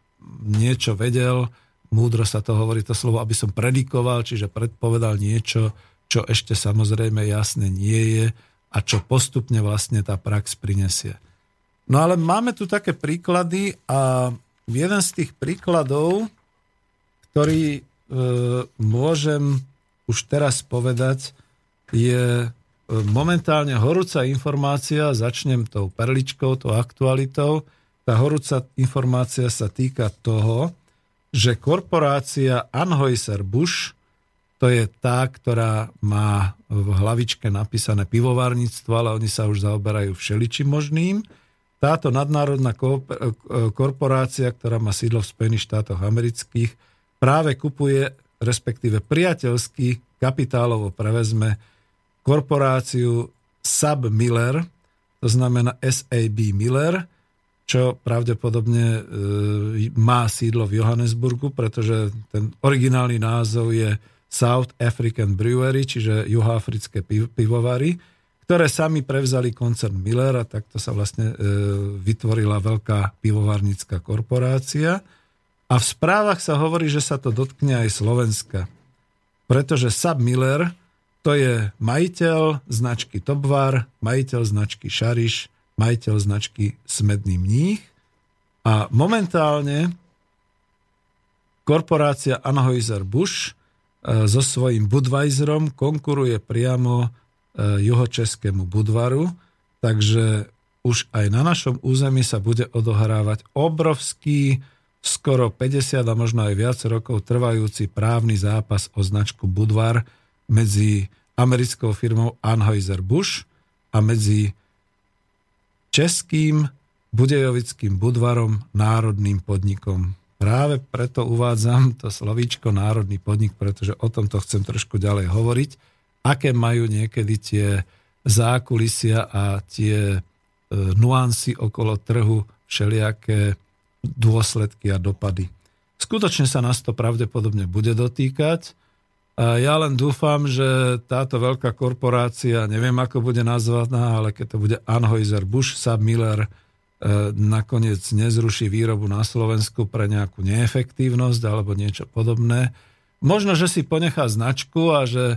A: niečo vedel, múdro sa to hovorí to slovo, aby som predikoval, čiže predpovedal niečo, čo ešte samozrejme jasne nie je a čo postupne vlastne tá prax prinesie. No ale máme tu také príklady a jeden z tých príkladov, ktorý e, môžem už teraz povedať, je e, momentálne horúca informácia, začnem tou perličkou, tou aktualitou. Tá horúca informácia sa týka toho, že korporácia Anheuser-Busch, to je tá, ktorá má v hlavičke napísané pivovárnictvo, ale oni sa už zaoberajú všeličím možným, táto nadnárodná e, korporácia, ktorá má sídlo v Spojených štátoch amerických, práve kupuje, respektíve priateľsky kapitálovo prevezme korporáciu Sub Miller, to znamená SAB Miller, čo pravdepodobne e, má sídlo v Johannesburgu, pretože ten originálny názov je South African Brewery, čiže juhoafrické pivovary ktoré sami prevzali koncern Miller a takto sa vlastne e, vytvorila veľká pivovarnická korporácia. A v správach sa hovorí, že sa to dotkne aj Slovenska. Pretože Sab Miller to je majiteľ značky Topvar, majiteľ značky Šariš, majiteľ značky Smedný mních a momentálne korporácia Anheuser-Busch so svojím Budweiserom konkuruje priamo E, juhočeskému Budvaru, takže už aj na našom území sa bude odohrávať obrovský, skoro 50 a možno aj viac rokov trvajúci právny zápas o značku Budvar medzi americkou firmou Anheuser-Busch a medzi českým budejovickým Budvarom národným podnikom. Práve preto uvádzam to slovíčko národný podnik, pretože o tomto chcem trošku ďalej hovoriť aké majú niekedy tie zákulisia a tie e, nuancy okolo trhu, všelijaké dôsledky a dopady. Skutočne sa nás to pravdepodobne bude dotýkať. A ja len dúfam, že táto veľká korporácia, neviem ako bude nazvaná, ale keď to bude Anheuser-Busch, Sab Miller, nakoniec nezruší výrobu na Slovensku pre nejakú neefektívnosť alebo niečo podobné. Možno, že si ponechá značku a že e,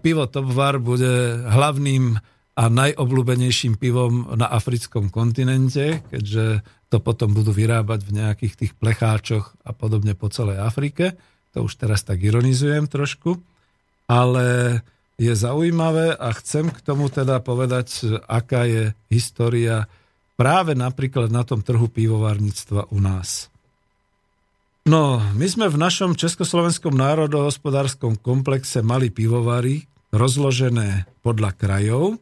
A: pivo Topvar bude hlavným a najobľúbenejším pivom na africkom kontinente, keďže to potom budú vyrábať v nejakých tých plecháčoch a podobne po celej Afrike. To už teraz tak ironizujem trošku. Ale je zaujímavé a chcem k tomu teda povedať, aká je história práve napríklad na tom trhu pivovarníctva u nás. No, my sme v našom Československom národohospodárskom komplexe mali pivovary rozložené podľa krajov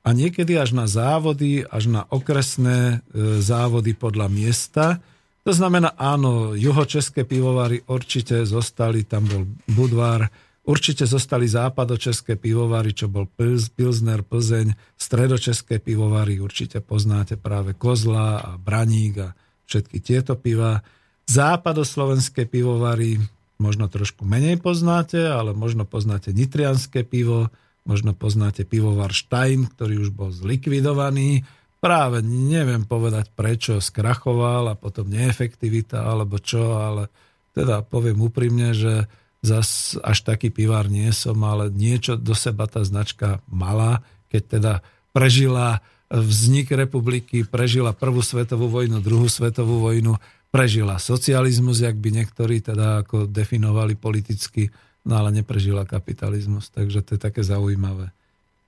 A: a niekedy až na závody, až na okresné e, závody podľa miesta. To znamená, áno, juhočeské pivovary určite zostali, tam bol Budvar, určite zostali západočeské pivovary, čo bol Pils, Pilsner, Plzeň, stredočeské pivovary, určite poznáte práve Kozla a Braník a všetky tieto piva. Západoslovenské pivovary možno trošku menej poznáte, ale možno poznáte nitrianské pivo, možno poznáte pivovar Stein, ktorý už bol zlikvidovaný. Práve neviem povedať, prečo skrachoval a potom neefektivita alebo čo, ale teda poviem úprimne, že zas až taký pivár nie som, ale niečo do seba tá značka mala, keď teda prežila vznik republiky, prežila prvú svetovú vojnu, druhú svetovú vojnu, prežila socializmus, jak by niektorí teda ako definovali politicky, no ale neprežila kapitalizmus, takže to je také zaujímavé.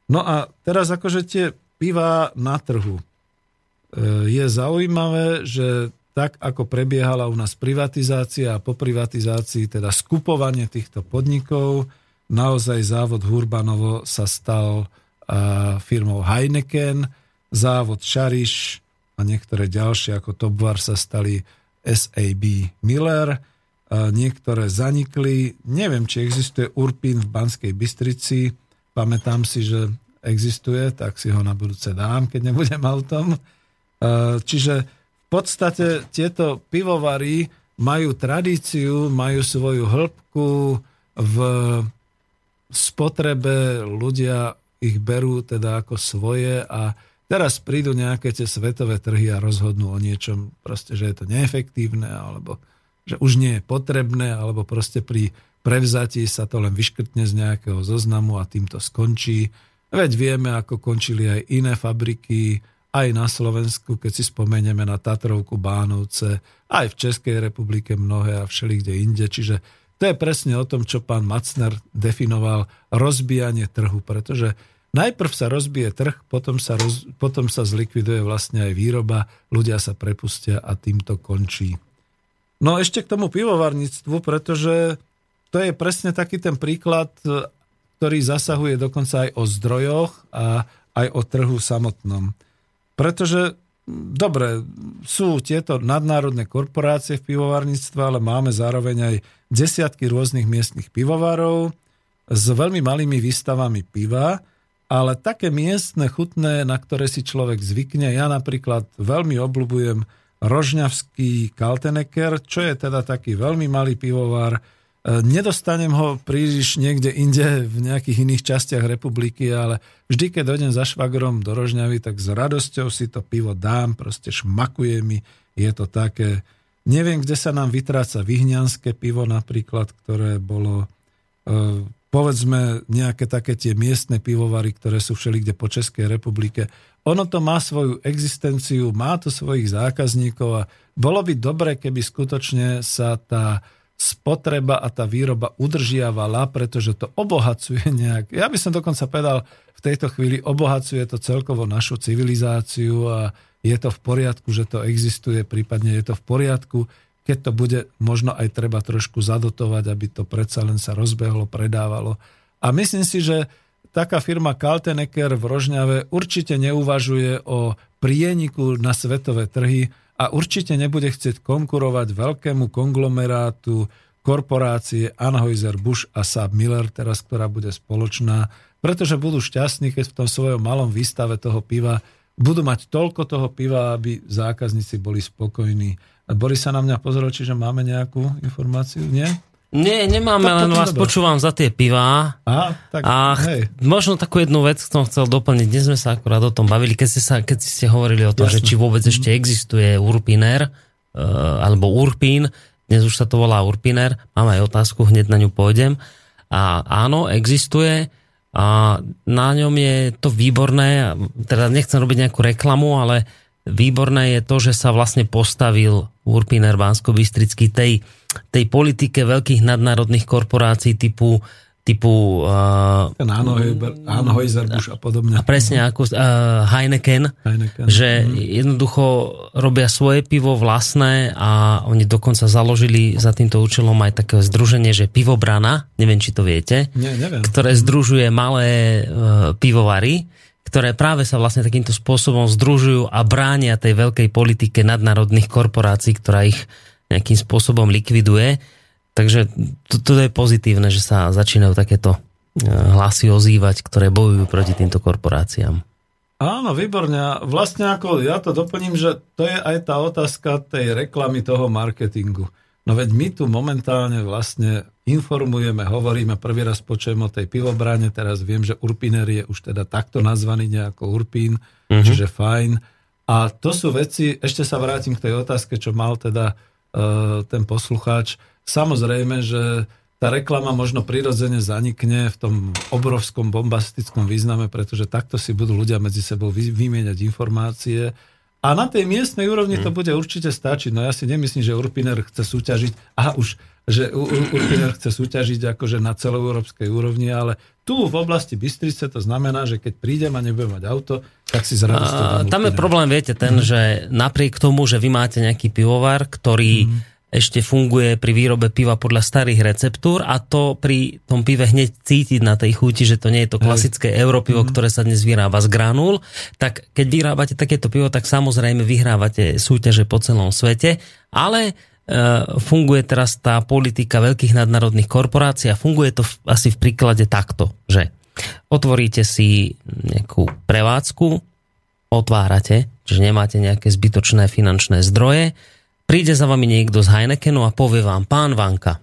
A: No a teraz akože tie piva na trhu. E, je zaujímavé, že tak ako prebiehala u nás privatizácia a po privatizácii, teda skupovanie týchto podnikov, naozaj závod Hurbanovo sa stal firmou Heineken, závod Šariš a niektoré ďalšie ako Topvar sa stali SAB Miller. Niektoré zanikli. Neviem, či existuje Urpin v Banskej Bystrici. Pamätám si, že existuje, tak si ho na budúce dám, keď nebudem autom. Čiže podstate tieto pivovary majú tradíciu, majú svoju hĺbku v spotrebe, ľudia ich berú teda ako svoje a Teraz prídu nejaké tie svetové trhy a rozhodnú o niečom, proste, že je to neefektívne, alebo že už nie je potrebné, alebo proste pri prevzatí sa to len vyškrtne z nejakého zoznamu a tým to skončí. Veď vieme, ako končili aj iné fabriky, aj na Slovensku, keď si spomenieme na Tatrovku, Bánovce, aj v Českej republike mnohé a všelikde inde. Čiže to je presne o tom, čo pán Macner definoval rozbijanie trhu, pretože Najprv sa rozbije trh, potom sa, roz, potom sa zlikviduje vlastne aj výroba, ľudia sa prepustia a tým to končí. No ešte k tomu pivovarníctvu, pretože to je presne taký ten príklad, ktorý zasahuje dokonca aj o zdrojoch a aj o trhu samotnom. Pretože, dobre, sú tieto nadnárodné korporácie v pivovarníctve, ale máme zároveň aj desiatky rôznych miestnych pivovarov s veľmi malými výstavami piva, ale také miestne, chutné, na ktoré si človek zvykne. Ja napríklad veľmi obľúbujem rožňavský Kaltenecker, čo je teda taký veľmi malý pivovar. E, nedostanem ho príliš niekde inde v nejakých iných častiach republiky, ale vždy, keď dojdem za švagrom do Rožňavy, tak s radosťou si to pivo dám, proste šmakuje mi, je to také... Neviem, kde sa nám vytráca vyhňanské pivo napríklad, ktoré bolo e, povedzme nejaké také tie miestne pivovary, ktoré sú všelikde po Českej republike. Ono to má svoju existenciu, má to svojich zákazníkov a bolo by dobre, keby skutočne sa tá spotreba a tá výroba udržiavala, pretože to obohacuje nejak. Ja by som dokonca povedal, v tejto chvíli obohacuje to celkovo našu civilizáciu a je to v poriadku, že to existuje, prípadne je to v poriadku, keď to bude možno aj treba trošku zadotovať, aby to predsa len sa rozbehlo, predávalo. A myslím si, že taká firma Kaltenecker v Rožňave určite neuvažuje o prieniku na svetové trhy a určite nebude chcieť konkurovať veľkému konglomerátu korporácie Anheuser-Busch a Saab Miller, teraz, ktorá bude spoločná, pretože budú šťastní, keď v tom svojom malom výstave toho piva budú mať toľko toho piva, aby zákazníci boli spokojní. A Boris sa na mňa pozrel, čiže máme nejakú informáciu, nie?
B: Nie, nemáme,
A: Tak
B: len vás
A: dobre.
B: počúvam za tie pivá.
A: Aha, tak
B: A ch-
A: hej.
B: možno takú jednu vec som chcel doplniť. Dnes sme sa akurát o tom bavili, keď ste, sa, keď ste hovorili o tom, že
A: Jasné.
B: či vôbec ešte existuje Urpiner, uh, alebo Urpín. Dnes už sa to volá Urpiner. Mám aj otázku, hneď na ňu pôjdem. A áno, existuje. A na ňom je to výborné, teda nechcem robiť nejakú reklamu, ale výborné je to, že sa vlastne postavil Urpiner bansko bystrický tej, tej politike veľkých nadnárodných korporácií typu, typu uh,
A: Ten Anheuser-Busch a podobne.
B: a presne ako uh, Heineken,
A: Heineken.
B: že jednoducho robia svoje pivo vlastné a oni dokonca založili za týmto účelom aj také združenie, že Pivobrana, neviem, či to viete,
A: Nie, neviem.
B: ktoré združuje malé uh, pivovary, ktoré práve sa vlastne takýmto spôsobom združujú a bránia tej veľkej politike nadnárodných korporácií, ktorá ich nejakým spôsobom likviduje. Takže to, je pozitívne, že sa začínajú takéto uh, hlasy ozývať, ktoré bojujú proti týmto korporáciám.
A: Áno, výborne. A Vlastne ako ja to doplním, že to je aj tá otázka tej reklamy toho marketingu. No veď my tu momentálne vlastne informujeme, hovoríme, prvý raz počujem o tej pivobráne, teraz viem, že Urpiner je už teda takto nazvaný nejako Urpín,
B: Mhm.
A: čiže fajn. A to sú veci, ešte sa vrátim k tej otázke, čo mal teda e, ten poslucháč. Samozrejme, že tá reklama možno prirodzene zanikne v tom obrovskom bombastickom význame, pretože takto si budú ľudia medzi sebou vy- vymieňať informácie. A na tej miestnej úrovni to bude určite stačiť. No ja si nemyslím, že Urpiner chce súťažiť, aha už, že Urpiner chce súťažiť akože na celoeurópskej úrovni, ale tu v oblasti Bystrice to znamená, že keď prídem a nebudem mať auto, tak si zrazu
B: A, tam je problém, viete, ten, že napriek tomu, že vy máte nejaký pivovar, ktorý ešte funguje pri výrobe piva podľa starých receptúr a to pri tom pive hneď cítiť na tej chuti, že to nie je to klasické europivo, ktoré sa dnes vyrába z granul, tak keď vyrábate takéto pivo, tak samozrejme vyhrávate súťaže po celom svete, ale e, funguje teraz tá politika veľkých nadnárodných korporácií a funguje to v, asi v príklade takto, že otvoríte si nejakú prevádzku, otvárate, čiže nemáte nejaké zbytočné finančné zdroje, príde za vami niekto z Heinekenu a povie vám, pán Vanka,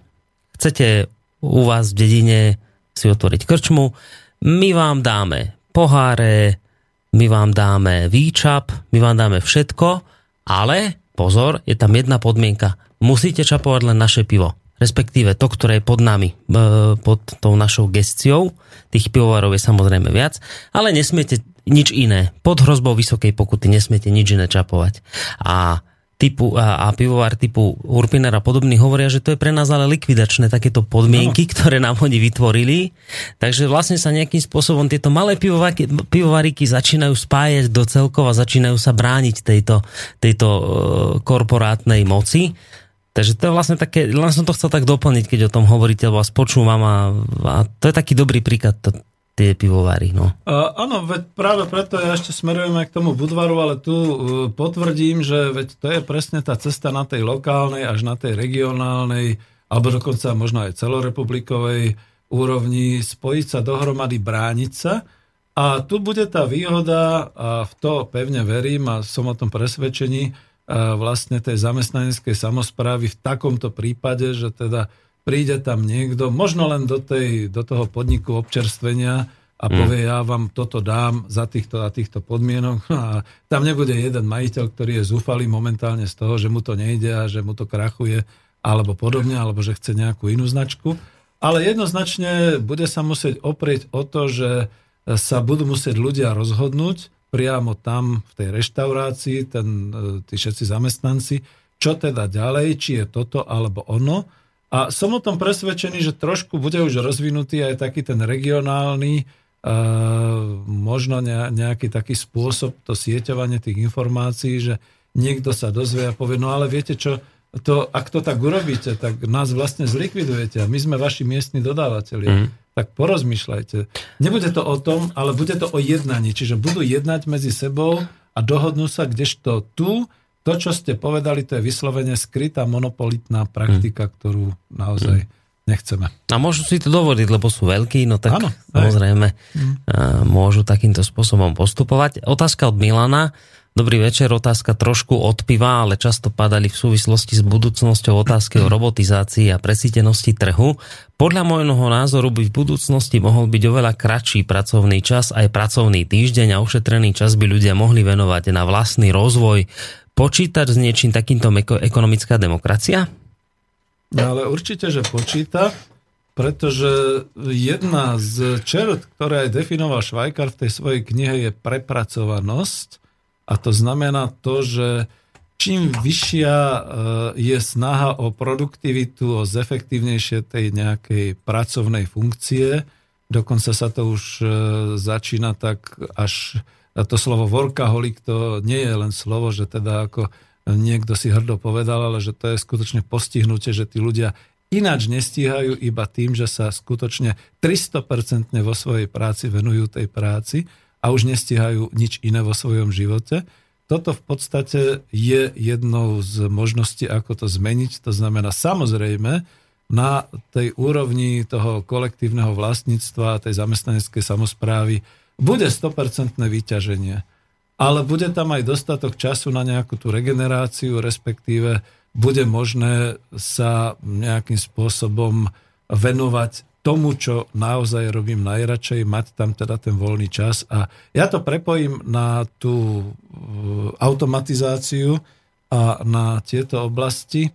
B: chcete u vás v dedine si otvoriť krčmu, my vám dáme poháre, my vám dáme výčap, my vám dáme všetko, ale pozor, je tam jedna podmienka. Musíte čapovať len naše pivo. Respektíve to, ktoré je pod nami, pod tou našou gestiou. Tých pivovarov je samozrejme viac, ale nesmiete nič iné. Pod hrozbou vysokej pokuty nesmiete nič iné čapovať. A typu, a, a pivovar typu Urpiner a podobný hovoria, že to je pre nás ale likvidačné takéto podmienky, no. ktoré nám oni vytvorili. Takže vlastne sa nejakým spôsobom tieto malé pivovaky, pivovariky začínajú spájať do celkov a začínajú sa brániť tejto, tejto uh, korporátnej moci. Takže to je vlastne také, len som to chcel tak doplniť, keď o tom hovoríte, lebo vás počúvam a, a to je taký dobrý príklad, to, tie pivovary. No.
A: Uh, áno, veď práve preto ja ešte smerujem aj k tomu Budvaru, ale tu uh, potvrdím, že veď to je presne tá cesta na tej lokálnej až na tej regionálnej, alebo dokonca možno aj celorepublikovej úrovni, spojiť sa dohromady, brániť sa. A tu bude tá výhoda, a v to pevne verím a som o tom presvedčení, a vlastne tej zamestnaneckej samozprávy v takomto prípade, že teda príde tam niekto, možno len do, tej, do toho podniku občerstvenia a povie, ja vám toto dám za týchto a týchto podmienok a tam nebude jeden majiteľ, ktorý je zúfalý momentálne z toho, že mu to nejde a že mu to krachuje alebo podobne, alebo že chce nejakú inú značku. Ale jednoznačne bude sa musieť oprieť o to, že sa budú musieť ľudia rozhodnúť priamo tam v tej reštaurácii, ten, tí všetci zamestnanci, čo teda ďalej, či je toto alebo ono. A som o tom presvedčený, že trošku bude už rozvinutý aj taký ten regionálny, uh, možno nejaký taký spôsob, to sieťovanie tých informácií, že niekto sa dozvie a povie, no ale viete čo, to, ak to tak urobíte, tak nás vlastne zlikvidujete a my sme vaši miestni dodávateľi. Mm. Tak porozmýšľajte. Nebude to o tom, ale bude to o jednaní. Čiže budú jednať medzi sebou a dohodnú sa, kdežto tu to, čo ste povedali, to je vyslovene skrytá monopolitná praktika, ktorú naozaj nechceme.
B: A môžu si to dovoliť, lebo sú veľkí, no tak
A: Áno,
B: samozrejme a môžu takýmto spôsobom postupovať. Otázka od Milana. Dobrý večer, otázka trošku od piva, ale často padali v súvislosti s budúcnosťou otázky o robotizácii a presítenosti trhu. Podľa môjho názoru by v budúcnosti mohol byť oveľa kratší pracovný čas, aj pracovný týždeň a ušetrený čas by ľudia mohli venovať na vlastný rozvoj. Počítať s niečím takýmto eko- ekonomická demokracia?
A: No ale určite, že počíta, pretože jedna z čert, ktoré aj definoval Švajkar v tej svojej knihe, je prepracovanosť. A to znamená to, že čím vyššia e, je snaha o produktivitu, o zefektívnejšie tej nejakej pracovnej funkcie, dokonca sa to už e, začína tak až to slovo workaholic to nie je len slovo, že teda ako niekto si hrdo povedal, ale že to je skutočne postihnutie, že tí ľudia ináč nestíhajú iba tým, že sa skutočne 300% vo svojej práci venujú tej práci a už nestíhajú nič iné vo svojom živote. Toto v podstate je jednou z možností, ako to zmeniť. To znamená samozrejme na tej úrovni toho kolektívneho vlastníctva, tej zamestnaneckej samozprávy bude 100% vyťaženie. Ale bude tam aj dostatok času na nejakú tú regeneráciu, respektíve bude možné sa nejakým spôsobom venovať tomu, čo naozaj robím najradšej, mať tam teda ten voľný čas. A ja to prepojím na tú e, automatizáciu a na tieto oblasti.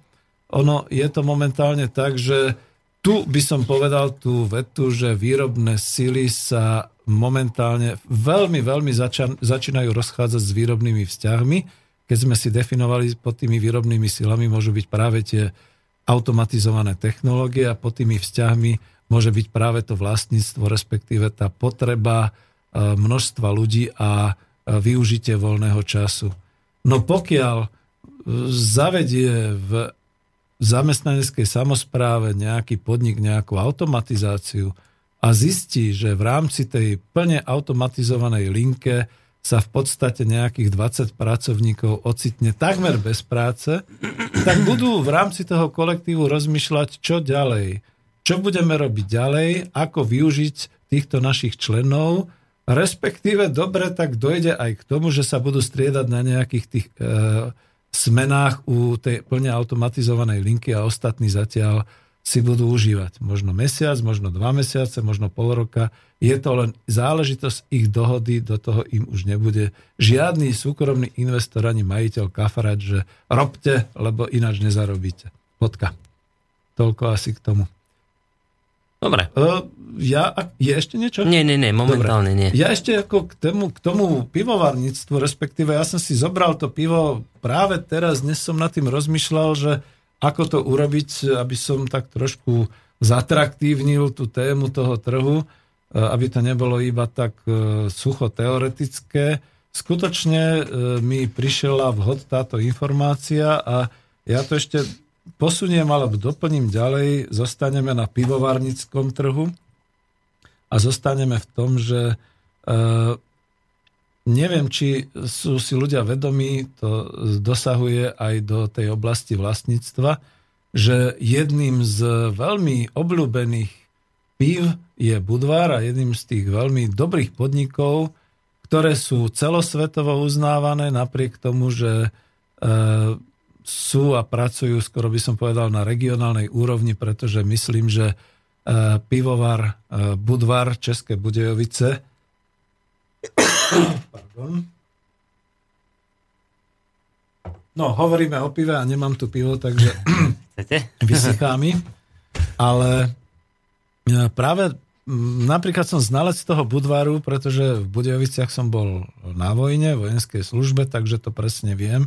A: Ono je to momentálne tak, že tu by som povedal tú vetu, že výrobné sily sa momentálne veľmi, veľmi zača- začínajú rozchádzať s výrobnými vzťahmi. Keď sme si definovali pod tými výrobnými silami, môžu byť práve tie automatizované technológie a pod tými vzťahmi môže byť práve to vlastníctvo, respektíve tá potreba e, množstva ľudí a e, využitie voľného času. No pokiaľ e, zavedie v zamestnaneckej samozpráve nejaký podnik, nejakú automatizáciu a zistí, že v rámci tej plne automatizovanej linke sa v podstate nejakých 20 pracovníkov ocitne takmer bez práce, tak budú v rámci toho kolektívu rozmýšľať, čo ďalej. Čo budeme robiť ďalej, ako využiť týchto našich členov, respektíve dobre, tak dojde aj k tomu, že sa budú striedať na nejakých tých e, smenách u tej plne automatizovanej linky a ostatní zatiaľ si budú užívať. Možno mesiac, možno dva mesiace, možno pol roka. Je to len záležitosť ich dohody, do toho im už nebude žiadny súkromný investor ani majiteľ kafrať, že robte, lebo ináč nezarobíte. Bodka. Toľko asi k tomu.
B: Dobre.
A: Ja, je ešte niečo?
B: Nie, nie, nie, momentálne nie.
A: Ja ešte ako k tomu, k tomu pivovarníctvu, respektíve ja som si zobral to pivo práve teraz, dnes som nad tým rozmýšľal, že ako to urobiť, aby som tak trošku zatraktívnil tú tému toho trhu, e, aby to nebolo iba tak e, sucho teoretické. Skutočne e, mi prišla vhod táto informácia a ja to ešte posuniem alebo doplním ďalej, zostaneme na pivovarnickom trhu a zostaneme v tom, že neviem, či sú si ľudia vedomí, to dosahuje aj do tej oblasti vlastníctva, že jedným z veľmi obľúbených pív je Budvar a jedným z tých veľmi dobrých podnikov, ktoré sú celosvetovo uznávané napriek tomu, že e, sú a pracujú, skoro by som povedal, na regionálnej úrovni, pretože myslím, že e, pivovar e, Budvar České Budejovice Pardon. No, hovoríme o pive a nemám tu pivo, takže vysychá mi. Ale e, práve napríklad som znalec toho Budvaru, pretože v Budejoviciach som bol na vojne, vojenskej službe, takže to presne viem.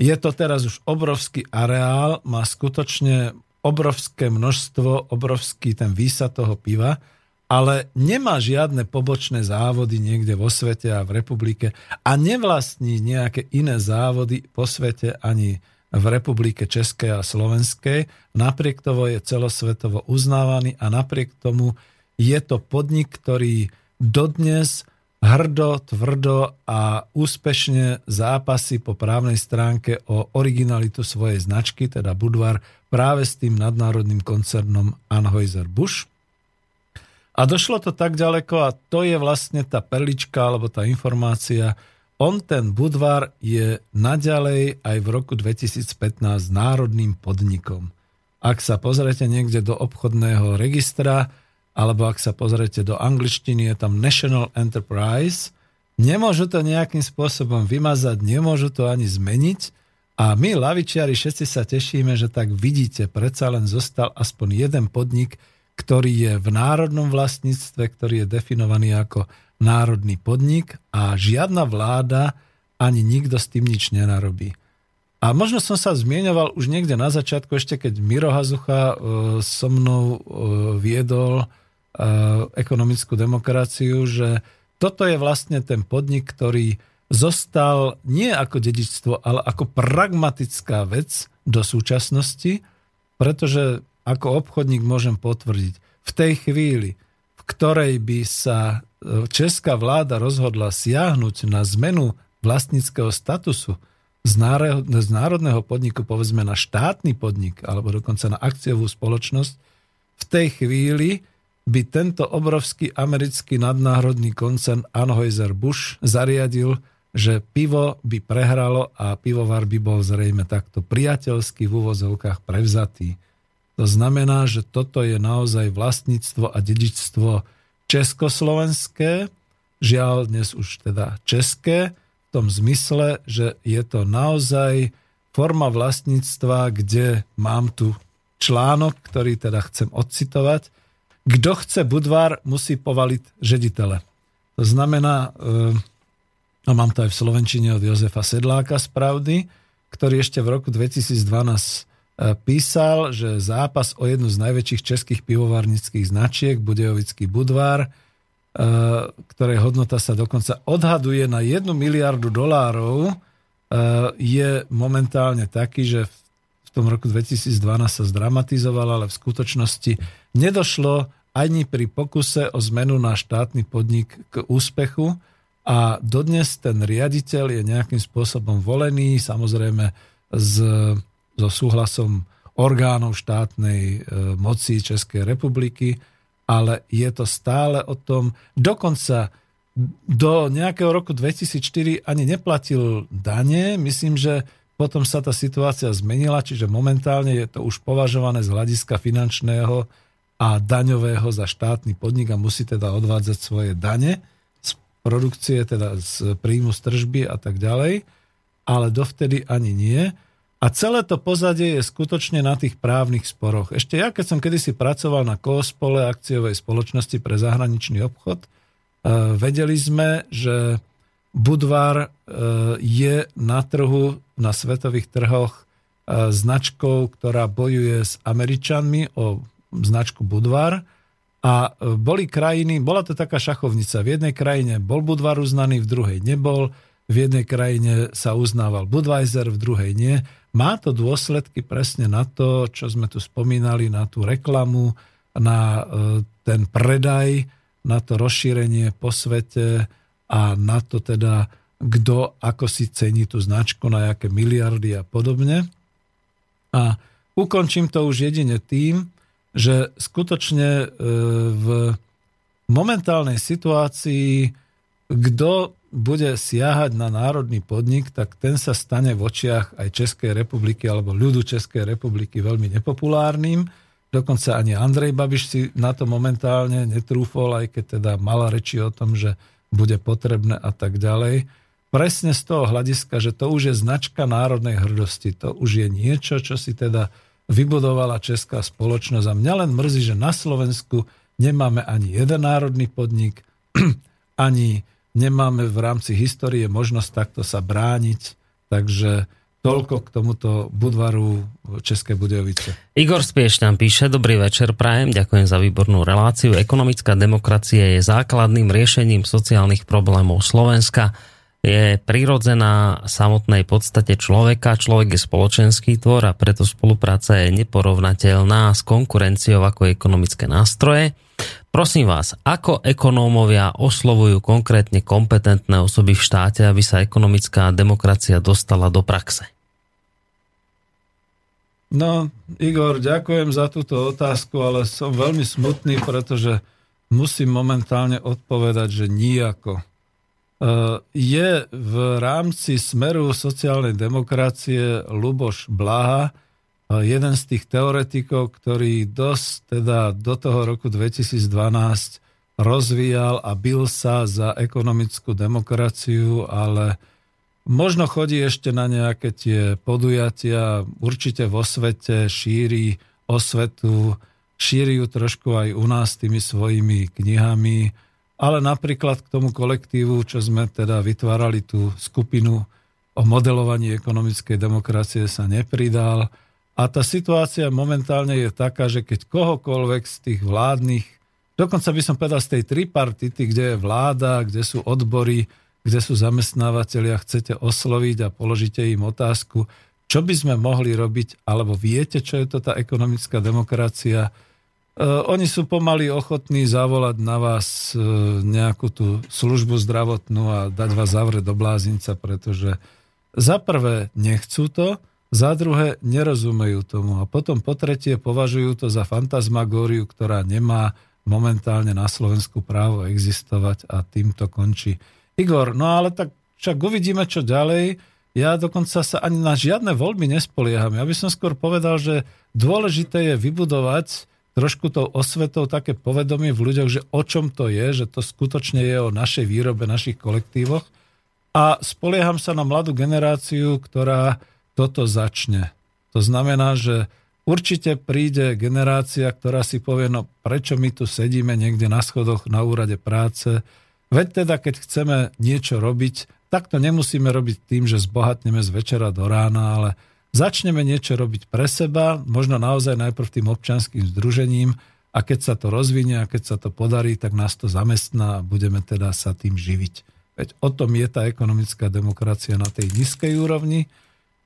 A: Je to teraz už obrovský areál, má skutočne obrovské množstvo, obrovský ten výsad toho piva ale nemá žiadne pobočné závody niekde vo svete a v republike a nevlastní nejaké iné závody po svete ani v republike Českej a Slovenskej. Napriek tomu je celosvetovo uznávaný a napriek tomu je to podnik, ktorý dodnes hrdo, tvrdo a úspešne zápasy po právnej stránke o originalitu svojej značky, teda Budvar, práve s tým nadnárodným koncernom Anheuser-Busch. A došlo to tak ďaleko a to je vlastne tá perlička alebo tá informácia. On, ten Budvar, je naďalej aj v roku 2015 národným podnikom. Ak sa pozriete niekde do obchodného registra, alebo ak sa pozriete do angličtiny, je tam National Enterprise, nemôžu to nejakým spôsobom vymazať, nemôžu to ani zmeniť a my, lavičiari, všetci sa tešíme, že tak vidíte, predsa len zostal aspoň jeden podnik, ktorý je v národnom vlastníctve, ktorý je definovaný ako národný podnik a žiadna vláda ani nikto s tým nič nenarobí. A možno som sa zmieňoval už niekde na začiatku, ešte keď Miro Hazucha e, so mnou e, viedol e, ekonomickú demokraciu, že toto je vlastne ten podnik, ktorý zostal nie ako dedičstvo, ale ako pragmatická vec do súčasnosti, pretože ako obchodník môžem potvrdiť, v tej chvíli, v ktorej by sa e, česká vláda rozhodla siahnuť na zmenu vlastníckého statusu z, národného podniku, povedzme na štátny podnik, alebo dokonca na akciovú spoločnosť, v tej chvíli by tento obrovský americký nadnárodný koncern Anheuser-Busch zariadil, že pivo by prehralo a pivovar by bol zrejme takto priateľsky v úvozovkách prevzatý. To znamená, že toto je naozaj vlastníctvo a dedičstvo československé, žiaľ dnes už teda české, v tom zmysle, že je to naozaj forma vlastníctva, kde mám tu článok, ktorý teda chcem odcitovať. Kto chce Budvar, musí povaliť žeditele. To znamená, a mám to aj v Slovenčine od Jozefa Sedláka z Pravdy, ktorý ešte v roku 2012 E, písal, že zápas o jednu z najväčších českých pivovarnických značiek, Budejovický Budvar, e, ktorej hodnota sa dokonca odhaduje na 1 miliardu dolárov, e, je momentálne taký, že v tom roku 2012 sa zdramatizoval, ale v skutočnosti nedošlo ani pri pokuse o zmenu na štátny podnik k úspechu. A dodnes ten riaditeľ je nejakým spôsobom volený, samozrejme z so súhlasom orgánov štátnej e, moci Českej republiky, ale je to stále o tom, dokonca do nejakého roku 2004 ani neplatil dane, myslím, že potom sa tá situácia zmenila, čiže momentálne je to už považované z hľadiska finančného a daňového za štátny podnik a musí teda odvádzať svoje dane z produkcie, teda z príjmu z tržby a tak ďalej, ale dovtedy ani nie. A celé to pozadie je skutočne na tých právnych sporoch. Ešte ja, keď som kedysi pracoval na Koospole akciovej spoločnosti pre zahraničný obchod, e, vedeli sme, že Budvar e, je na trhu, na svetových trhoch e, značkou, ktorá bojuje s Američanmi o značku Budvar. A boli krajiny, bola to taká šachovnica. V jednej krajine bol Budvar uznaný, v druhej nebol. V jednej krajine sa uznával Budweiser, v druhej nie. Má to dôsledky presne na to, čo sme tu spomínali, na tú reklamu, na e, ten predaj, na to rozšírenie po svete a na to teda, kto ako si cení tú značku, na jaké miliardy a podobne. A ukončím to už jedine tým, že skutočne e, v momentálnej situácii, kto bude siahať na národný podnik, tak ten sa stane v očiach aj Českej republiky alebo ľudu Českej republiky veľmi nepopulárnym. Dokonca ani Andrej Babiš si na to momentálne netrúfol, aj keď teda mala reči o tom, že bude potrebné a tak ďalej. Presne z toho hľadiska, že to už je značka národnej hrdosti. To už je niečo, čo si teda vybudovala česká spoločnosť. A mňa len mrzí, že na Slovensku nemáme ani jeden národný podnik, ani nemáme v rámci histórie možnosť takto sa brániť, takže toľko k tomuto Budvaru České Budejovice.
B: Igor Spieš nám píše, dobrý večer, prajem, ďakujem za výbornú reláciu. Ekonomická demokracia je základným riešením sociálnych problémov Slovenska. Je prirodzená samotnej podstate človeka. Človek je spoločenský tvor a preto spolupráca je neporovnateľná s konkurenciou ako ekonomické nástroje. Prosím vás, ako ekonómovia oslovujú konkrétne kompetentné osoby v štáte, aby sa ekonomická demokracia dostala do praxe?
A: No, Igor, ďakujem za túto otázku, ale som veľmi smutný, pretože musím momentálne odpovedať, že nijako. E, Je v rámci smeru sociálnej demokracie Luboš Blaha, jeden z tých teoretikov, ktorý dosť teda do toho roku 2012 rozvíjal a bil sa za ekonomickú demokraciu, ale možno chodí ešte na nejaké tie podujatia, určite vo svete šíri osvetu, šíri ju trošku aj u nás tými svojimi knihami, ale napríklad k tomu kolektívu, čo sme teda vytvárali tú skupinu o modelovaní ekonomickej demokracie sa nepridal. A tá situácia momentálne je taká, že keď kohokoľvek z tých vládnych, dokonca by som povedal z tej tripartity, kde je vláda, kde sú odbory, kde sú zamestnávateľia, chcete osloviť a položíte im otázku, čo by sme mohli robiť, alebo viete, čo je to tá ekonomická demokracia, Uh, oni sú pomaly ochotní zavolať na vás uh, nejakú tú službu zdravotnú a dať vás zavrieť do blázinca, pretože za prvé nechcú to, za druhé nerozumejú tomu a potom po tretie považujú to za fantasmagóriu, ktorá nemá momentálne na Slovensku právo existovať a týmto končí. Igor, no ale tak však uvidíme, čo ďalej. Ja dokonca sa ani na žiadne voľby nespolieham. Ja by som skôr povedal, že dôležité je vybudovať trošku tou osvetou také povedomie v ľuďoch, že o čom to je, že to skutočne je o našej výrobe, našich kolektívoch. A spolieham sa na mladú generáciu, ktorá toto začne. To znamená, že určite príde generácia, ktorá si povie, no prečo my tu sedíme niekde na schodoch na úrade práce. Veď teda, keď chceme niečo robiť, tak to nemusíme robiť tým, že zbohatneme z večera do rána, ale Začneme niečo robiť pre seba, možno naozaj najprv tým občanským združením a keď sa to rozvinie a keď sa to podarí, tak nás to zamestná a budeme teda sa tým živiť. Veď o tom je tá ekonomická demokracia na tej nízkej úrovni.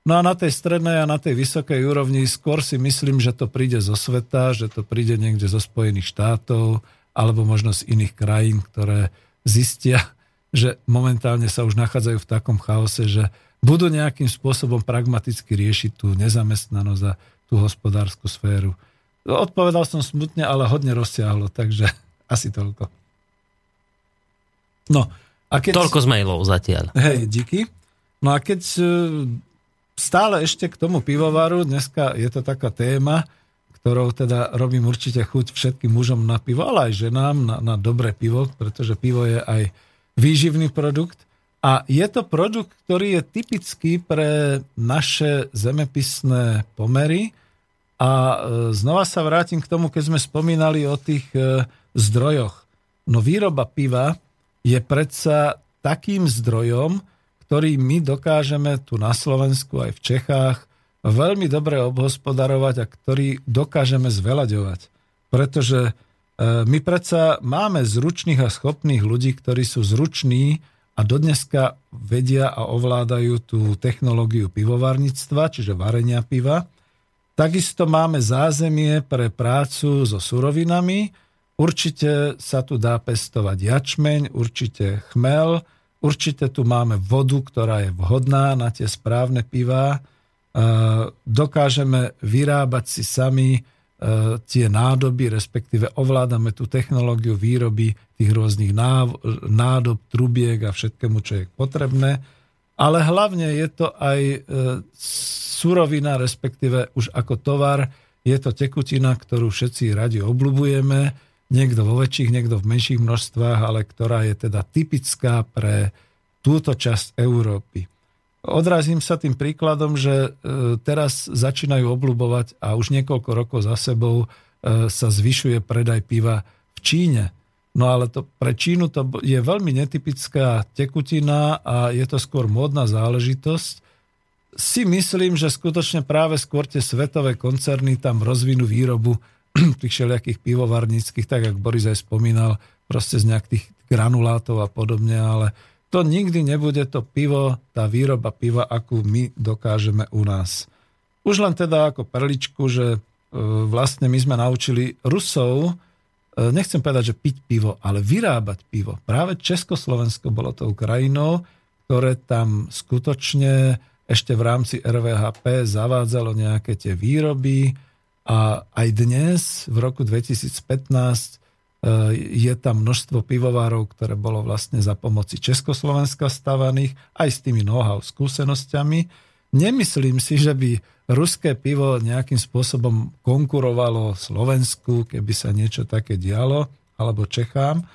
A: No a na tej strednej a na tej vysokej úrovni skôr si myslím, že to príde zo sveta, že to príde niekde zo Spojených štátov alebo možno z iných krajín, ktoré zistia, že momentálne sa už nachádzajú v takom chaose, že budú nejakým spôsobom pragmaticky riešiť tú nezamestnanosť a tú hospodárskú sféru. Odpovedal som smutne, ale hodne rozsiahlo, takže asi toľko. No, a keď...
B: Toľko z mailov zatiaľ.
A: Hej, díky. No a keď e, stále ešte k tomu pivovaru, dneska je to taká téma, ktorou teda robím určite chuť všetkým mužom na pivo, ale aj ženám na, na dobré pivo, pretože pivo je aj výživný produkt. A je to produkt, ktorý je typický pre naše zemepisné pomery. A e, znova sa vrátim k tomu, keď sme spomínali o tých e, zdrojoch. No výroba piva je predsa takým zdrojom, ktorý my dokážeme tu na Slovensku aj v Čechách veľmi dobre obhospodarovať a ktorý dokážeme zveľaďovať. Pretože e, my predsa máme zručných a schopných ľudí, ktorí sú zruční a dodneska vedia a ovládajú tú technológiu pivovarníctva, čiže varenia piva. Takisto máme zázemie pre prácu so surovinami. Určite sa tu dá pestovať jačmeň, určite chmel, určite tu máme vodu, ktorá je vhodná na tie správne piva. E, dokážeme vyrábať si sami E, tie nádoby, respektíve ovládame tú technológiu výroby tých rôznych nádob, trubiek a všetkému, čo je potrebné. Ale hlavne je to aj e, surovina, respektíve už ako tovar, je to tekutina, ktorú všetci radi obľubujeme, niekto vo väčších, niekto v menších množstvách, ale ktorá je teda typická pre túto časť Európy. Odrazím sa tým príkladom, že e, teraz začínajú obľubovať a už niekoľko rokov za sebou e, sa zvyšuje predaj piva v Číne. No ale to, pre Čínu to je veľmi netypická tekutina a je to skôr módna záležitosť. Si myslím, že skutočne práve skôr tie svetové koncerny tam rozvinú výrobu tých všelijakých pivovarníckých, tak ako Boris aj spomínal, proste z nejakých granulátov a podobne, ale to nikdy nebude to pivo, tá výroba piva, akú my dokážeme u nás. Už len teda ako perličku, že e, vlastne my sme naučili Rusov, e, nechcem povedať, že piť pivo, ale vyrábať pivo. Práve Československo bolo tou krajinou, ktoré tam skutočne ešte v rámci RVHP zavádzalo nejaké tie výroby a aj dnes, v roku 2015, e, je tam množstvo pivovárov, ktoré bolo vlastne za pomoci Československa stavaných, aj s tými know-how skúsenosťami. Nemyslím si, že by ruské pivo nejakým spôsobom konkurovalo Slovensku, keby sa niečo také dialo, alebo Čechám.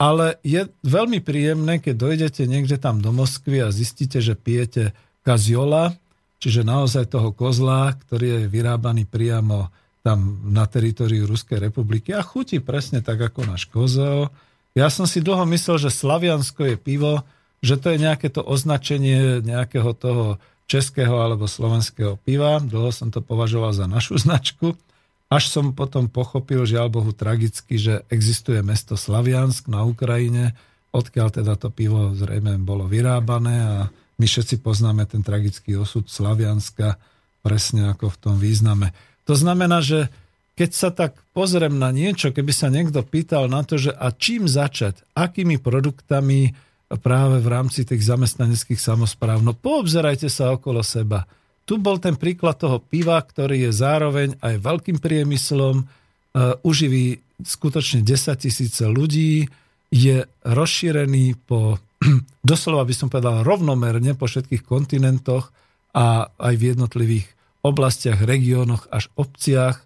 A: Ale je veľmi príjemné, keď dojdete niekde tam do Moskvy a zistíte, že pijete kaziola, čiže naozaj toho kozla, ktorý je vyrábaný priamo tam na teritoriu Ruskej republiky a chutí presne tak ako náš kozel. Ja som si dlho myslel, že Slaviansko je pivo, že to je nejaké to označenie nejakého toho českého alebo slovenského piva. Dlho som to považoval za našu značku. Až som potom pochopil, žiaľ Bohu tragicky, že existuje mesto Slaviansk na Ukrajine, odkiaľ teda to pivo zrejme bolo vyrábané a my všetci poznáme ten tragický osud Slavianska presne ako v tom význame. To znamená, že keď sa tak pozriem na niečo, keby sa niekto pýtal na to, že a čím začať, akými produktami práve v rámci tých zamestnaneckých samozpráv, no poobzerajte sa okolo seba. Tu bol ten príklad toho piva, ktorý je zároveň aj veľkým priemyslom, e, uživí skutočne 10 tisíce ľudí, je rozšírený po, doslova by som povedal, rovnomerne po všetkých kontinentoch a aj v jednotlivých oblastiach, regiónoch až obciach.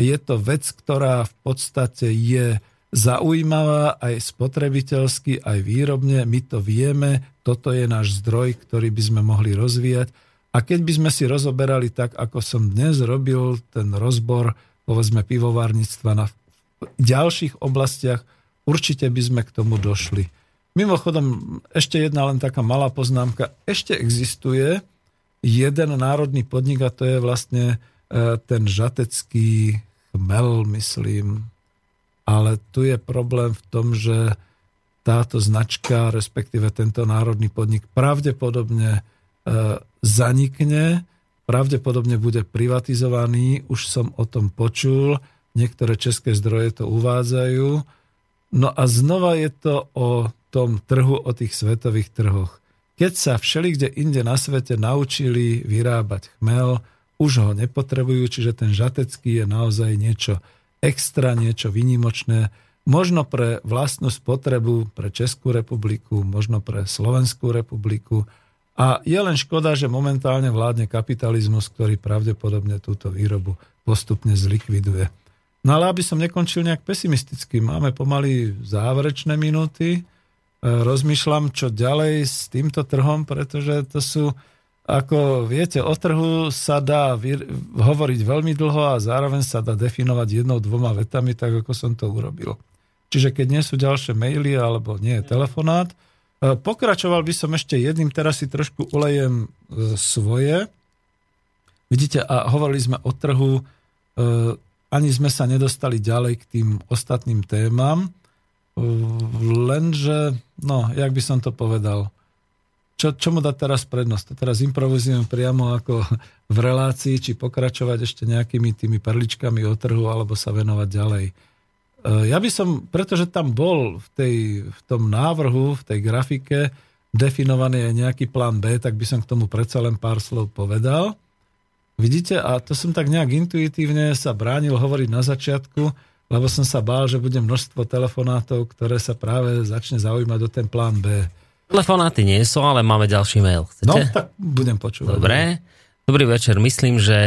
A: Je to vec, ktorá v podstate je zaujímavá aj spotrebiteľsky, aj výrobne. My to vieme, toto je náš zdroj, ktorý by sme mohli rozvíjať a keď by sme si rozoberali tak, ako som dnes robil ten rozbor, povedzme, pivovárnictva na ďalších oblastiach, určite by sme k tomu došli. Mimochodom, ešte jedna len taká malá poznámka. Ešte existuje jeden národný podnik a to je vlastne e, ten žatecký chmel, myslím. Ale tu je problém v tom, že táto značka, respektíve tento národný podnik pravdepodobne E, zanikne, pravdepodobne bude privatizovaný, už som o tom počul, niektoré české zdroje to uvádzajú. No a znova je to o tom trhu, o tých svetových trhoch. Keď sa všelikde inde na svete naučili vyrábať chmel, už ho nepotrebujú, čiže ten žatecký je naozaj niečo extra, niečo vynimočné, možno pre vlastnú spotrebu pre Českú republiku, možno pre Slovenskú republiku, a je len škoda, že momentálne vládne kapitalizmus, ktorý pravdepodobne túto výrobu postupne zlikviduje. No ale aby som nekončil nejak pesimisticky, máme pomaly záverečné minúty. E, rozmýšľam, čo ďalej s týmto trhom, pretože to sú, ako viete, o trhu sa dá hovoriť veľmi dlho a zároveň sa dá definovať jednou, dvoma vetami, tak ako som to urobil. Čiže keď nie sú ďalšie maily alebo nie je telefonát, E, pokračoval by som ešte jedným, teraz si trošku ulejem e, svoje. Vidíte, a hovorili sme o trhu, ani sme sa nedostali ďalej k tým ostatným témam, lenže, no, jak by som to povedal, čo, čo mu dať teraz prednosť? To teraz improvizujem priamo ako v relácii, či pokračovať ešte nejakými tými perličkami o trhu, alebo sa venovať ďalej. Ja by som, pretože tam bol v, tej, v tom návrhu, v tej grafike definovaný aj nejaký plán B, tak by som k tomu predsa len pár slov povedal. Vidíte, a to som tak nejak intuitívne sa bránil hovoriť na začiatku, lebo som sa bál, že bude množstvo telefonátov, ktoré sa práve začne zaujímať o ten plán B.
B: Telefonáty nie sú, ale máme ďalší mail. Chcete?
A: No, tak budem počúvať.
B: Dobre. Dobrý večer. Myslím, že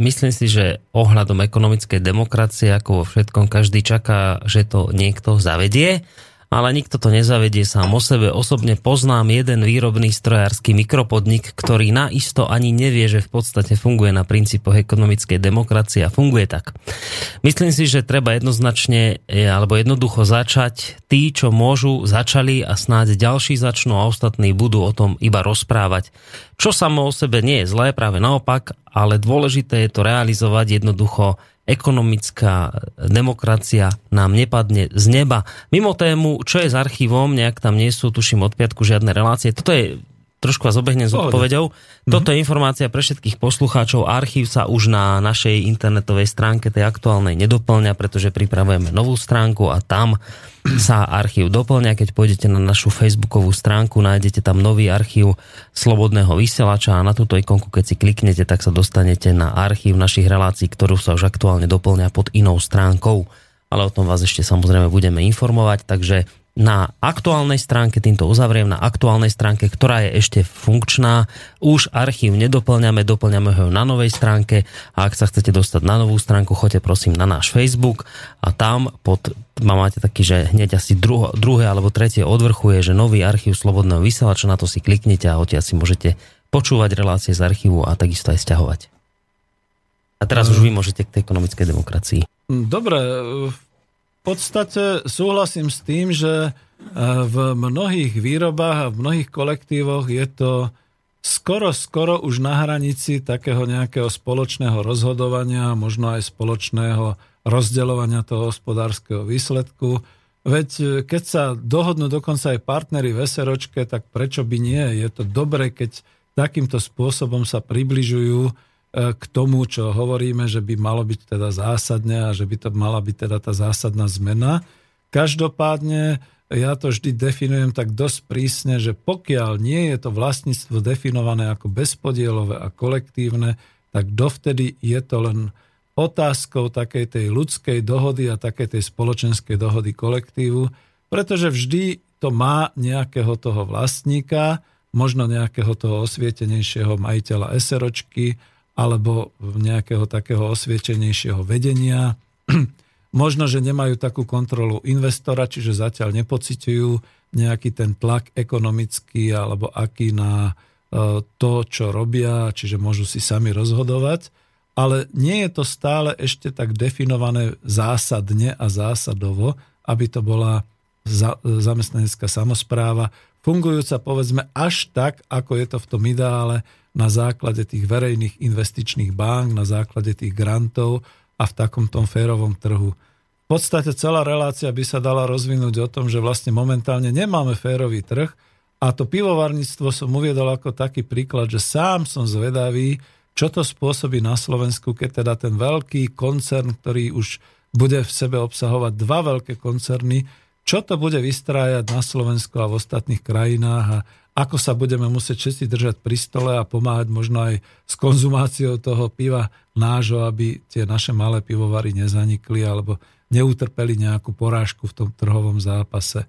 B: Myslím si, že ohľadom ekonomickej demokracie, ako vo všetkom, každý čaká, že to niekto zavedie ale nikto to nezavedie sám o sebe. Osobne poznám jeden výrobný strojársky mikropodnik, ktorý naisto ani nevie, že v podstate funguje na princípoch ekonomickej demokracie a funguje tak. Myslím si, že treba jednoznačne e, alebo jednoducho začať. Tí, čo môžu, začali a snáď ďalší začnú a ostatní budú o tom iba rozprávať. Čo samo o sebe nie je zlé, práve naopak, ale dôležité je to realizovať jednoducho ekonomická demokracia nám nepadne z neba. Mimo tému, čo je s archívom, nejak tam nie sú, tuším, od piatku žiadne relácie. Toto je trošku vás obehnem s
A: Pohode.
B: odpoveďou. Toto je informácia pre všetkých poslucháčov. Archív sa už na našej internetovej stránke tej aktuálnej nedoplňa, pretože pripravujeme novú stránku a tam sa archív doplňa. Keď pôjdete na našu facebookovú stránku, nájdete tam nový archív Slobodného vysielača a na túto ikonku, keď si kliknete, tak sa dostanete na archív našich relácií, ktorú sa už aktuálne doplňa pod inou stránkou. Ale o tom vás ešte samozrejme budeme informovať, takže na aktuálnej stránke, týmto uzavriem, na aktuálnej stránke, ktorá je ešte funkčná. Už archív nedoplňame, doplňame ho na novej stránke a ak sa chcete dostať na novú stránku, choďte prosím na náš Facebook a tam pod, máte taký, že hneď asi druho, druhé alebo tretie od je, že nový archív Slobodného vysielača, na to si kliknite a odtiaľ si môžete počúvať relácie z archívu a takisto aj stiahovať. A teraz už vy môžete k tej ekonomickej demokracii.
A: Dobre, podstate súhlasím s tým, že e, v mnohých výrobách a v mnohých kolektívoch je to skoro, skoro už na hranici takého nejakého spoločného rozhodovania, možno aj spoločného rozdeľovania toho hospodárskeho výsledku. Veď e, keď sa dohodnú dokonca aj partnery v SROčke, tak prečo by nie? Je to dobre, keď takýmto spôsobom sa približujú k tomu, čo hovoríme, že by malo byť teda zásadne a že by to mala byť teda tá zásadná zmena. Každopádne ja to vždy definujem tak dosť prísne, že pokiaľ nie je to vlastníctvo definované ako bezpodielové a kolektívne, tak dovtedy je to len otázkou takej tej ľudskej dohody a takej tej spoločenskej dohody kolektívu, pretože vždy to má nejakého toho vlastníka, možno nejakého toho osvietenejšieho majiteľa SROčky, alebo nejakého takého osviečenejšieho vedenia. Možno, že nemajú takú kontrolu investora, čiže zatiaľ nepociťujú nejaký ten tlak ekonomický alebo aký na e, to, čo robia, čiže môžu si sami rozhodovať. Ale nie je to stále ešte tak definované zásadne a zásadovo, aby to bola za, zamestnanecká samozpráva, fungujúca povedzme až tak, ako je to v tom ideále, na základe tých verejných investičných bank, na základe tých grantov a v takom tom férovom trhu. V podstate celá relácia by sa dala rozvinúť o tom, že vlastne momentálne nemáme férový trh a to pivovarníctvo som uviedol ako taký príklad, že sám som zvedavý, čo to spôsobí na Slovensku, keď teda ten veľký koncern, ktorý už bude v sebe obsahovať dva veľké koncerny, čo to bude vystrájať na Slovensku a v ostatných krajinách a ako sa budeme musieť všetci držať pri stole a pomáhať možno aj s konzumáciou toho piva nášho, aby tie naše malé pivovary nezanikli alebo neutrpeli nejakú porážku v tom trhovom zápase.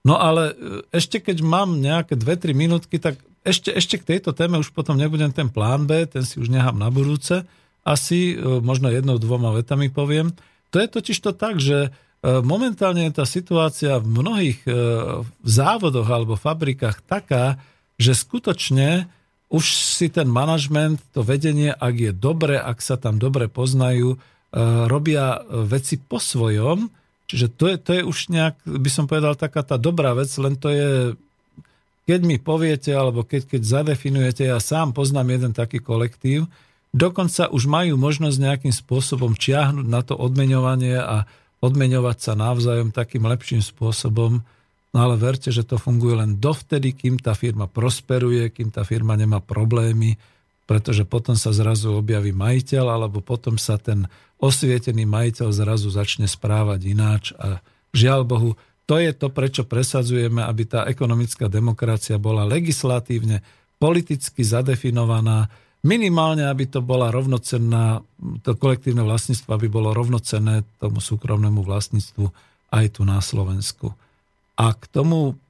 A: No ale e, ešte keď mám nejaké 2-3 minútky, tak ešte, ešte k tejto téme už potom nebudem ten plán B, ten si už nechám na budúce. Asi e, možno jednou, dvoma vetami poviem. To je totiž to tak, že momentálne je tá situácia v mnohých závodoch alebo fabrikách taká, že skutočne už si ten manažment, to vedenie, ak je dobre, ak sa tam dobre poznajú, robia veci po svojom, čiže to je, to je už nejak, by som povedal, taká tá dobrá vec, len to je, keď mi poviete, alebo keď, keď zadefinujete, ja sám poznám jeden taký kolektív, dokonca už majú možnosť nejakým spôsobom čiahnuť na to odmeňovanie a odmeňovať sa navzájom takým lepším spôsobom, no ale verte, že to funguje len dovtedy, kým tá firma prosperuje, kým tá firma nemá problémy, pretože potom sa zrazu objaví majiteľ, alebo potom sa ten osvietený majiteľ zrazu začne správať ináč. A žiaľ Bohu, to je to, prečo presadzujeme, aby tá ekonomická demokracia bola legislatívne, politicky zadefinovaná, minimálne, aby to bola rovnocenná, to kolektívne vlastníctvo, aby bolo rovnocenné tomu súkromnému vlastníctvu aj tu na Slovensku. A k tomu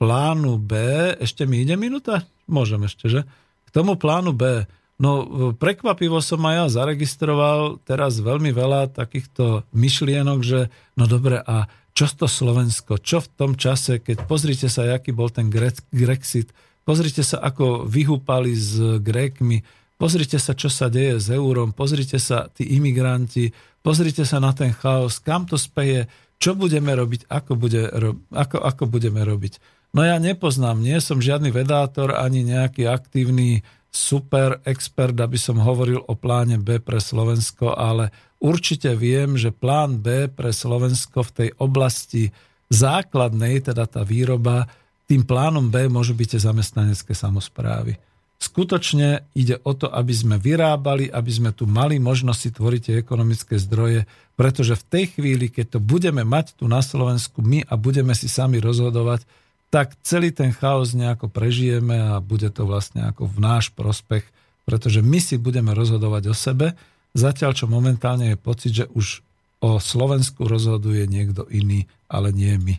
A: plánu B, ešte mi ide minúta? Môžem ešte, že? K tomu plánu B, no prekvapivo som aj ja zaregistroval teraz veľmi veľa takýchto myšlienok, že no dobre, a čo to Slovensko, čo v tom čase, keď pozrite sa, aký bol ten Grexit, pozrite sa, ako vyhúpali s Grékmi, pozrite sa, čo sa deje s eurom, pozrite sa, tí imigranti, pozrite sa na ten chaos, kam to speje, čo budeme robiť, ako, bude, ako, ako budeme robiť. No ja nepoznám, nie som žiadny vedátor ani nejaký aktívny super expert, aby som hovoril o pláne B pre Slovensko, ale určite viem, že plán B pre Slovensko v tej oblasti základnej, teda tá výroba, tým plánom B môžu byť tie zamestnanecké samozprávy. Skutočne ide o to, aby sme vyrábali, aby sme tu mali možnosť tvoriť tie ekonomické zdroje, pretože v tej chvíli, keď to budeme mať tu na Slovensku my a budeme si sami rozhodovať, tak celý ten chaos nejako prežijeme a bude to vlastne ako v náš prospech, pretože my si budeme rozhodovať o sebe, zatiaľ čo momentálne je pocit, že už o Slovensku rozhoduje niekto iný, ale nie my.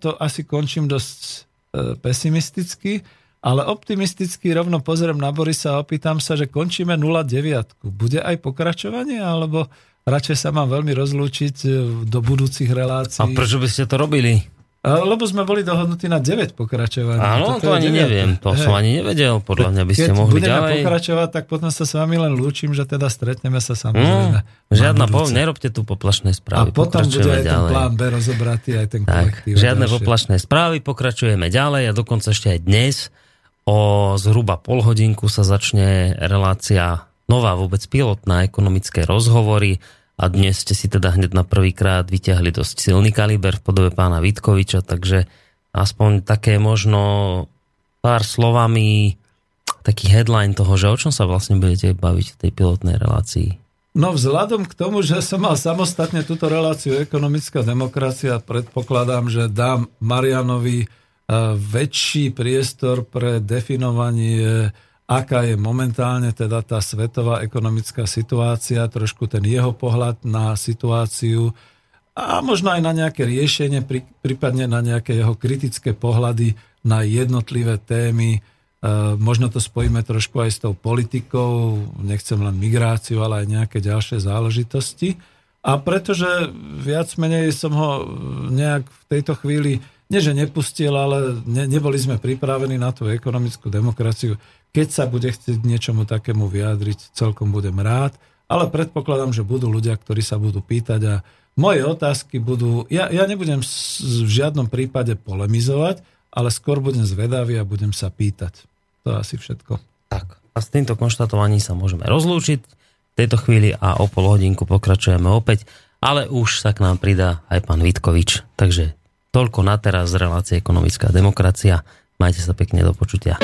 A: To asi končím dosť e, pesimisticky, ale optimisticky rovno pozriem na Borisa a opýtam sa, že končíme 0,9. Bude aj pokračovanie, alebo radšej sa mám veľmi rozlúčiť e, do budúcich relácií?
B: A prečo by ste to robili?
A: A, Lebo sme boli dohodnutí na 9 pokračovaní.
B: Áno,
A: Toto
B: to ani
A: deviate.
B: neviem. To
A: Hej.
B: som ani nevedel. Podľa mňa by ste
A: Keď
B: mohli
A: budeme
B: ďalej.
A: pokračovať, tak potom sa s vami len lúčim, že teda stretneme sa samozrejme.
B: Mm, žiadna
A: na
B: po, nerobte tu poplašné
A: A
B: správy.
A: potom bude aj ten
B: ďalej.
A: plán B rozobratý, aj ten
B: Tak,
A: kolektív. a
B: žiadne
A: ďalšie.
B: poplašné správy, pokračujeme ďalej a dokonca ešte aj dnes o zhruba pol hodinku sa začne relácia nová vôbec pilotná ekonomické rozhovory a dnes ste si teda hneď na prvýkrát vyťahli dosť silný kaliber v podobe pána Vitkoviča, takže aspoň také možno pár slovami taký headline toho, že o čom sa vlastne budete baviť v tej pilotnej relácii.
A: No vzhľadom k tomu, že som mal samostatne túto reláciu ekonomická demokracia, predpokladám, že dám Marianovi eh, väčší priestor pre definovanie, aká je momentálne teda tá svetová ekonomická situácia, trošku ten jeho pohľad na situáciu a možno aj na nejaké riešenie, prí- prípadne na nejaké jeho kritické pohľady na jednotlivé témy. E, možno to spojíme trošku aj s tou politikou, nechcem len migráciu, ale aj nejaké ďalšie záležitosti. A pretože viac menej som ho nejak v tejto chvíli, nie že nepustil, ale ne, neboli sme pripravení na tú ekonomickú demokraciu. Keď sa bude chcieť niečomu takému vyjadriť, celkom budem rád, ale predpokladám, že budú ľudia, ktorí sa budú pýtať a moje otázky budú... Ja, ja nebudem v žiadnom prípade polemizovať, ale skôr budem zvedavý a budem sa pýtať. To je asi všetko.
B: Tak. A s týmto konštatovaním sa môžeme rozlúčiť v tejto chvíli a o pol hodinku pokračujeme opäť, ale už sa k nám pridá aj pán Vitkovič. Takže toľko na teraz z relácie Ekonomická demokracia. Majte sa pekne do počutia.